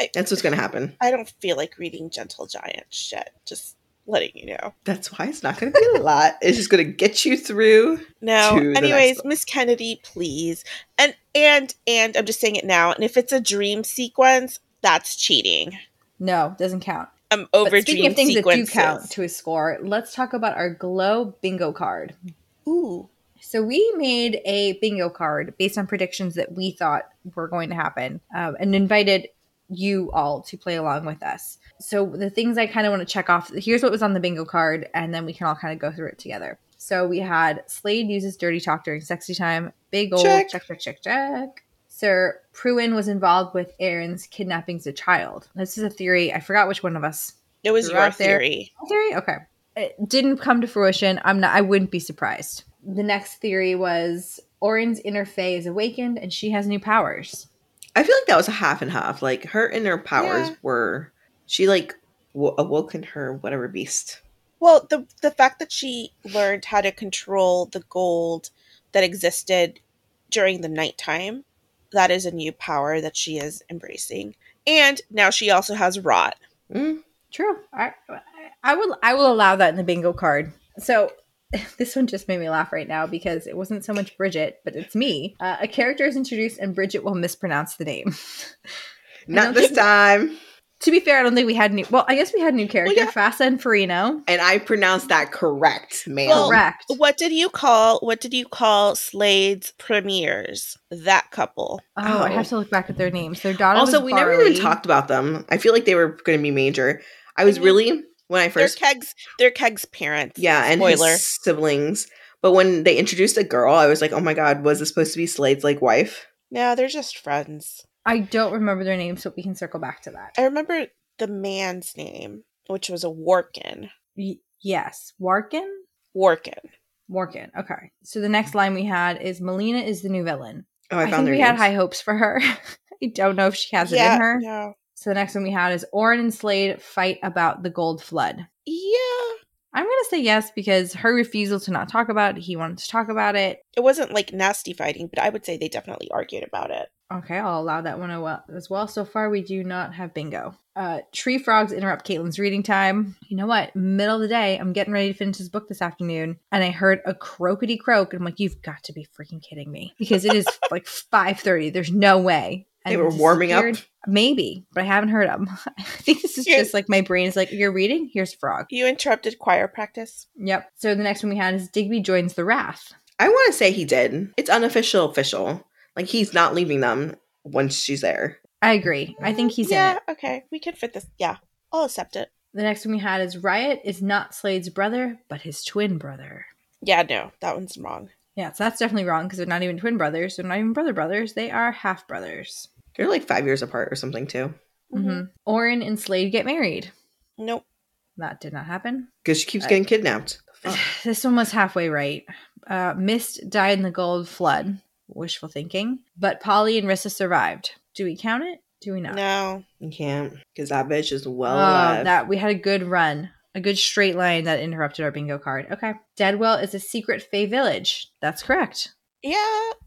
I- That's what's going to happen. I don't feel like reading Gentle Giant shit. Just letting you know. That's why it's not going to be a lot. It's just going to get you through. No. to the next Anyways. Miss Kennedy, please. And and and I'm just saying it now. And if it's a dream sequence, that's cheating. No, doesn't count. I'm But over speaking dream of things sequences. that do count to a score, let's talk about our glow bingo card. Ooh. So we made a bingo card based on predictions that we thought were going to happen, um, and invited you all to play along with us. So the things I kind of want to check off. Here's what was on the bingo card, and then we can all kind of go through it together. So we had Slade uses dirty talk during sexy time. Big old Check. check, check, check, check. Sir Pruin was involved with Auren's kidnapping as a child. This is a theory. I forgot which one of us It was Threw your out there. theory. theory okay it didn't come to fruition i'm not i wouldn't be surprised the next theory was Auren's inner fae is awakened and she has new powers I feel like that was a half and half. Like her inner powers Yeah. were she like w- awoken her whatever beast. Well, the the fact that she learned how to control the gold that existed during the nighttime, that is a new power that she is embracing. And now she also has rot. Mm. True. I, I will. I will allow that in the bingo card. So this one just made me laugh right now because it wasn't so much Bridget, but it's me. Uh, a character is introduced and Bridget will mispronounce the name. Not this time. To be fair, I don't think we had new. Well, I guess we had new character, yeah. Fassa and Farino. And I pronounced that correct, ma'am. Well, Correct. What did you call what did you call Slade's premiers? That couple. Oh, I Oh. have to look back at their names. Their daughter. also, was we never even talked about them. I feel like they were going to be major. I was mean, really when I They're first Keg's they're Keg's parents. yeah, and Spoiler. his siblings. But when they introduced a girl, I was like, oh my god, was this supposed to be Slade's like wife? No, they're just friends. I don't remember their names, but we can circle back to that. I remember the man's name, which was a Workin. Y- yes, Warkin. Workin. Warkin. Okay. So the next line we had is Malina is the new villain. Oh, I, I, found think we had high hopes for her. I don't know if she has yeah, it in her. No. So the next one we had is Auren and Slade fight about the gold flood. Yeah. I'm gonna say yes because her refusal to not talk about it, he wanted to talk about it. It wasn't like nasty fighting, but I would say they definitely argued about it. Okay, I'll allow that one as well. So far, we do not have bingo. Uh, tree frogs interrupt Caitlin's reading time. You know what? Middle of the day, I'm getting ready to finish this book this afternoon, and I heard a croakety croak, and I'm like, "You've got to be freaking kidding me!" Because it is like 5:30. There's no way. They were warming up? Maybe, but I haven't heard them. I think this is just like my brain is like, "You're reading. Here's frog." You interrupted choir practice. Yep. So the next one we had is Digby joins the Wrath. I want to say he did. It's unofficial, official. Like he's not leaving them once she's there. I agree. I think he's yeah, okay. We can fit this. Yeah. I'll accept it. The next one we had is Ryatt is not Slade's brother, but his twin brother. Yeah, no, that one's wrong. Yeah, so that's definitely wrong because they're not even twin brothers. They're not even brother brothers. They are half brothers. They're like five years apart or something too. hmm Auren and Slade get married. Nope. That did not happen. Because she keeps Uh, getting kidnapped. This one was halfway right. Uh, Mist died in the gold flood. Wishful thinking. But Polly and Rissa survived. Do we count it? Do we not? No. You can't. Because that bitch is well Oh, alive. that we had a good run, a good straight line that interrupted our bingo card. Okay, Deadwell is a secret Fae village. That's correct. Yeah,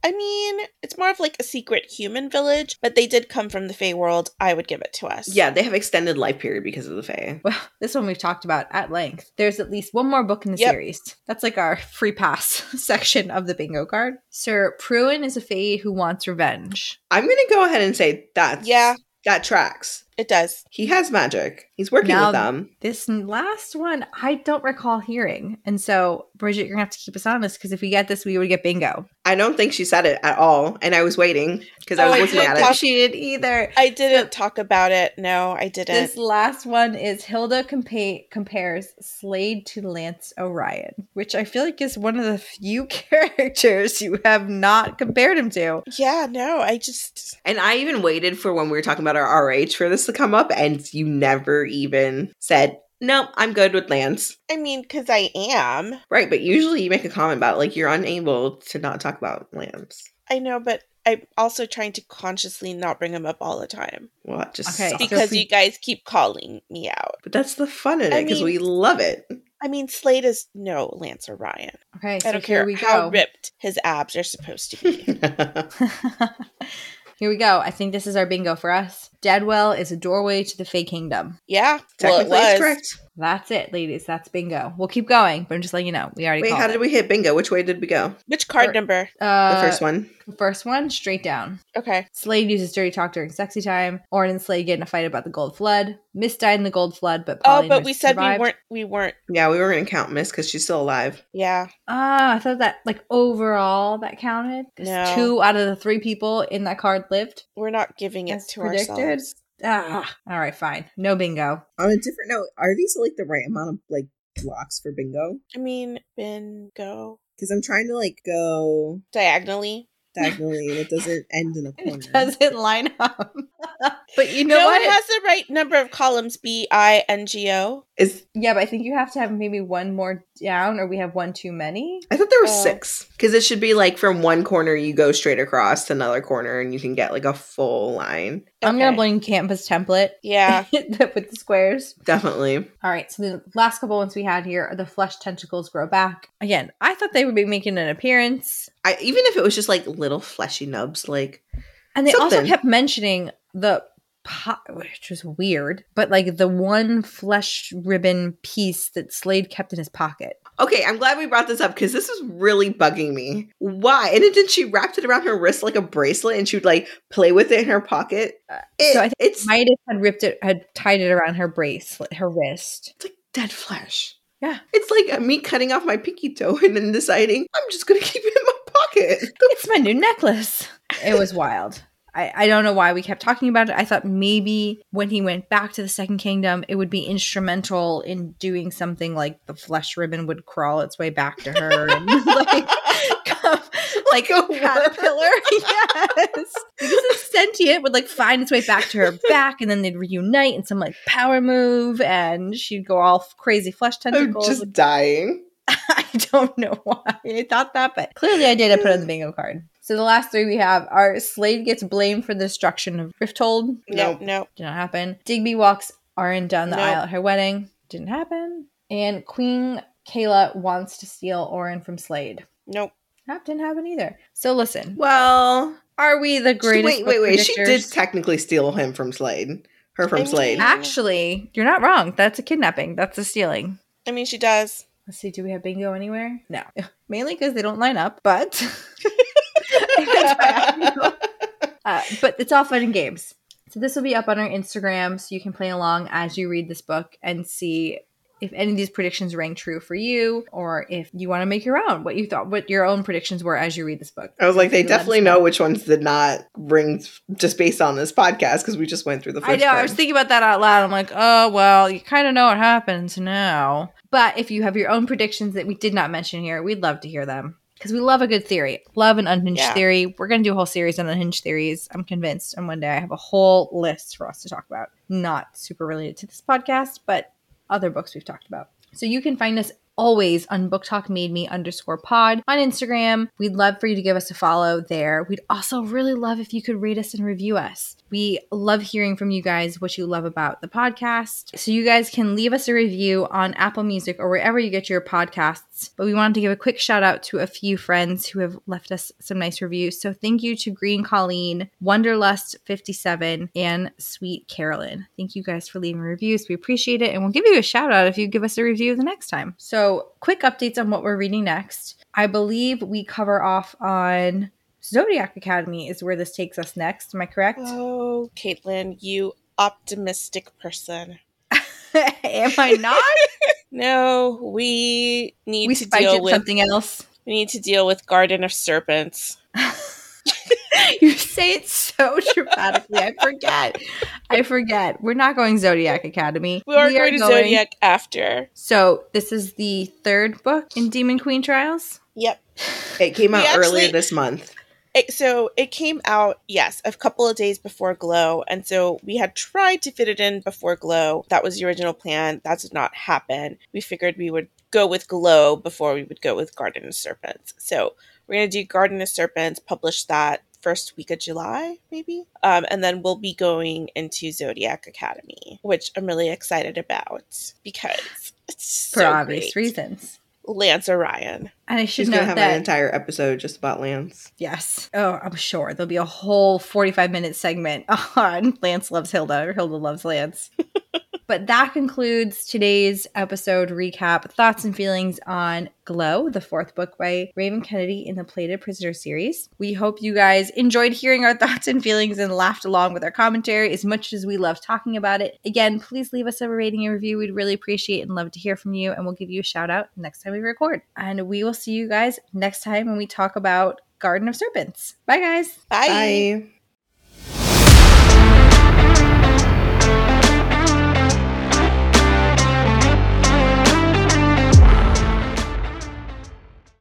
I mean, it's more of like a secret human village, but they did come from the Fae world. I would give it to us. yeah, they have extended life period because of the Fae. Well, this one we've talked about at length. There's at least one more book in the Yep. series. That's like our free pass section of the bingo card. Sir Pruin is a Fae who wants revenge. I'm gonna go ahead and say that. Yeah. that tracks. It does. He has magic. He's working Now- with them. This last one, I don't recall hearing. And so, Bridget, you're going to have to keep us honest because if we get this, we would get bingo. I don't think she said it at all, and I was waiting because I Oh, was I looking don't at talk- it. She didn't either. I didn't talk about it. No, I didn't. This last one is Hilda compa- compares Slade to Lance Orion, which I feel like is one of the few characters you have not compared him to. yeah, no, I just. And I even waited for when we were talking about our RH for this to come up, and you never even said, "No, I'm good with Lance." I mean, because I am. Right, but usually you make a comment about like you're unable to not talk about Lance. I know, but I'm also trying to consciously not bring him up all the time Well, that just Okay, sucks. so because we- you guys keep calling me out. But that's the fun in I it because we love it. I mean, Slade is no Lance Orion. Okay, I don't here care we how go. ripped his abs are supposed to be. here we go. I think this is our bingo for us. Deadwell is a doorway to the Fae Kingdom. yeah, well, it Technically, it's was. correct. That's it, ladies. That's bingo. We'll keep going, but I'm just letting you know. We already Wait, how it. did we hit bingo? Which way did we go? Which card Or- number? Uh, The first one. The first one, straight down. Okay. Slade uses dirty talk during sexy time. Auren and Slade get in a fight about the gold flood. Mist died in the gold flood, but Oh, Polly and but Mist we said survived. we weren't. We weren't. Yeah, we were going to count Mist because she's still alive. Yeah. Ah, I thought that like overall that counted. No. Two out of the three people in that card lived. We're not giving it As to predicted. ourselves. Ah, all right, fine. No bingo. On a different note, are these like the right amount of like blocks for bingo? I mean, bingo. Because I'm trying to like go Diagonally. diagonally and it doesn't end in a corner. It doesn't line up. But you know no what? one has the right number of columns B I N G O. Is yeah, but I think you have to have maybe one more down, or we have one too many. I thought there were Oh. six because it should be like from one corner you go straight across to another corner and you can get like a full line. I'm gonna Okay. blame Canva's template Yeah. with the squares. Definitely. All right, so the last couple ones we had here are the flesh tentacles grow back. Again, I thought they would be making an appearance, I even if it was just like little fleshy nubs, like and they also kept mentioning the pot, which was weird, but like the one flesh ribbon piece that Slade kept in his pocket. okay, I'm glad we brought this up because this was really bugging me. Why? And then she wrapped it around her wrist like a bracelet and she would like play with it in her pocket. Uh, It- so I think it's Midas had ripped it, had tied it around her bracelet, her wrist. it's like dead flesh. Yeah. It's like me cutting off my pinky toe and then deciding I'm just gonna keep it in my pocket. It's my new necklace. It was wild. I, I don't know why we kept talking about it. I thought maybe when he went back to the Second Kingdom, it would be instrumental in doing something like the flesh ribbon would crawl its way back to her and like come like a a caterpillar. yes. Because it's sentient would like find its way back to her back and then they'd reunite in some like power move and she'd go all crazy flesh tentacles. I'm just dying. I don't know why I thought that, but clearly I did. I put it on the bingo card. So the last three we have are Slade gets blamed for the destruction of Rifthold. No, Nope. no. Did not happen. Digby walks Auren down the Nope. aisle at her wedding. Didn't happen. And Queen Kaila wants to steal Auren from Slade. Nope. That didn't happen either. So listen, Well, are we the greatest? wait, wait, book wait. She did technically steal him from Slade. Her from I mean- Slade. Actually, you're not wrong. That's a kidnapping. That's a stealing. I mean, she does. Let's see, do we have bingo anywhere? No. Mainly because they don't line up, but uh, but it's all fun and games. So this will be up on our Instagram so you can play along as you read this book and see if any of these predictions rang true for you or if you want to make your own, what you thought what your own predictions were as you read this book. I was like, they definitely know which ones did not ring just based on this podcast because we just went through the first I know. I was thinking about that out loud. I'm like, oh well, you kind of know what happens now. But if you have your own predictions that we did not mention here, we'd love to hear them because we love a good theory. Love an unhinged Yeah. theory. We're gonna do a whole series on unhinged theories. I'm convinced. And one day I have a whole list for us to talk about. Not super related to this podcast, but other books we've talked about. So you can find us always on booktok made me underscore pod on instagram we'd love for you to give us a follow there we'd also really love if you could rate us and review us we love hearing from you guys what you love about the podcast. So you guys can leave us a review on apple music or wherever you get your podcasts. But we wanted to give a quick shout out to a few friends who have left us some nice reviews. So thank you to green colleen wonderlust 57 and sweet carolyn. Thank you guys for leaving reviews. We appreciate it and we'll give you a shout out if you give us a review the next time. So quick updates on what we're reading next. I believe we cover off on zodiac academy is where this takes us next am i correct Oh, Caitlin, you optimistic person. am i not No, we need we to deal with something else we need to deal with Garden of Serpents. you say it so dramatically i forget i forget we're not going zodiac academy We are going to Zodiac after. so this is the third book in demon queen trials Yep. it came out actually- earlier this month. It, so it came out, yes, a couple of days before Glow. And so we had tried to fit it in before Glow. That was the original plan. That did not happen. We figured we would go with Glow before we would go with Garden of Serpents. So we're going to do Garden of Serpents, publish that first week of July, maybe. Um, and then we'll be going into Zodiac Academy, which I'm really excited about because it's for so obvious great. reasons Lance Orion. and i should She's note gonna have that an entire episode just about Lance. Yes. Oh, I'm sure there'll be a whole 45 minute segment on Lance loves Hilda or Hilda loves Lance. but that concludes today's episode recap thoughts and feelings on Glow, the fourth book by Raven Kennedy in the Plated Prisoner series. We hope you guys enjoyed hearing our thoughts and feelings and laughed along with our commentary as much as we love talking about it. Again, please leave us a rating and review. We'd really appreciate and love to hear from you, and we'll give you a shout out next time we record. And we will see you guys next time when we talk about Garden of Serpents. Bye, guys. Bye. Bye.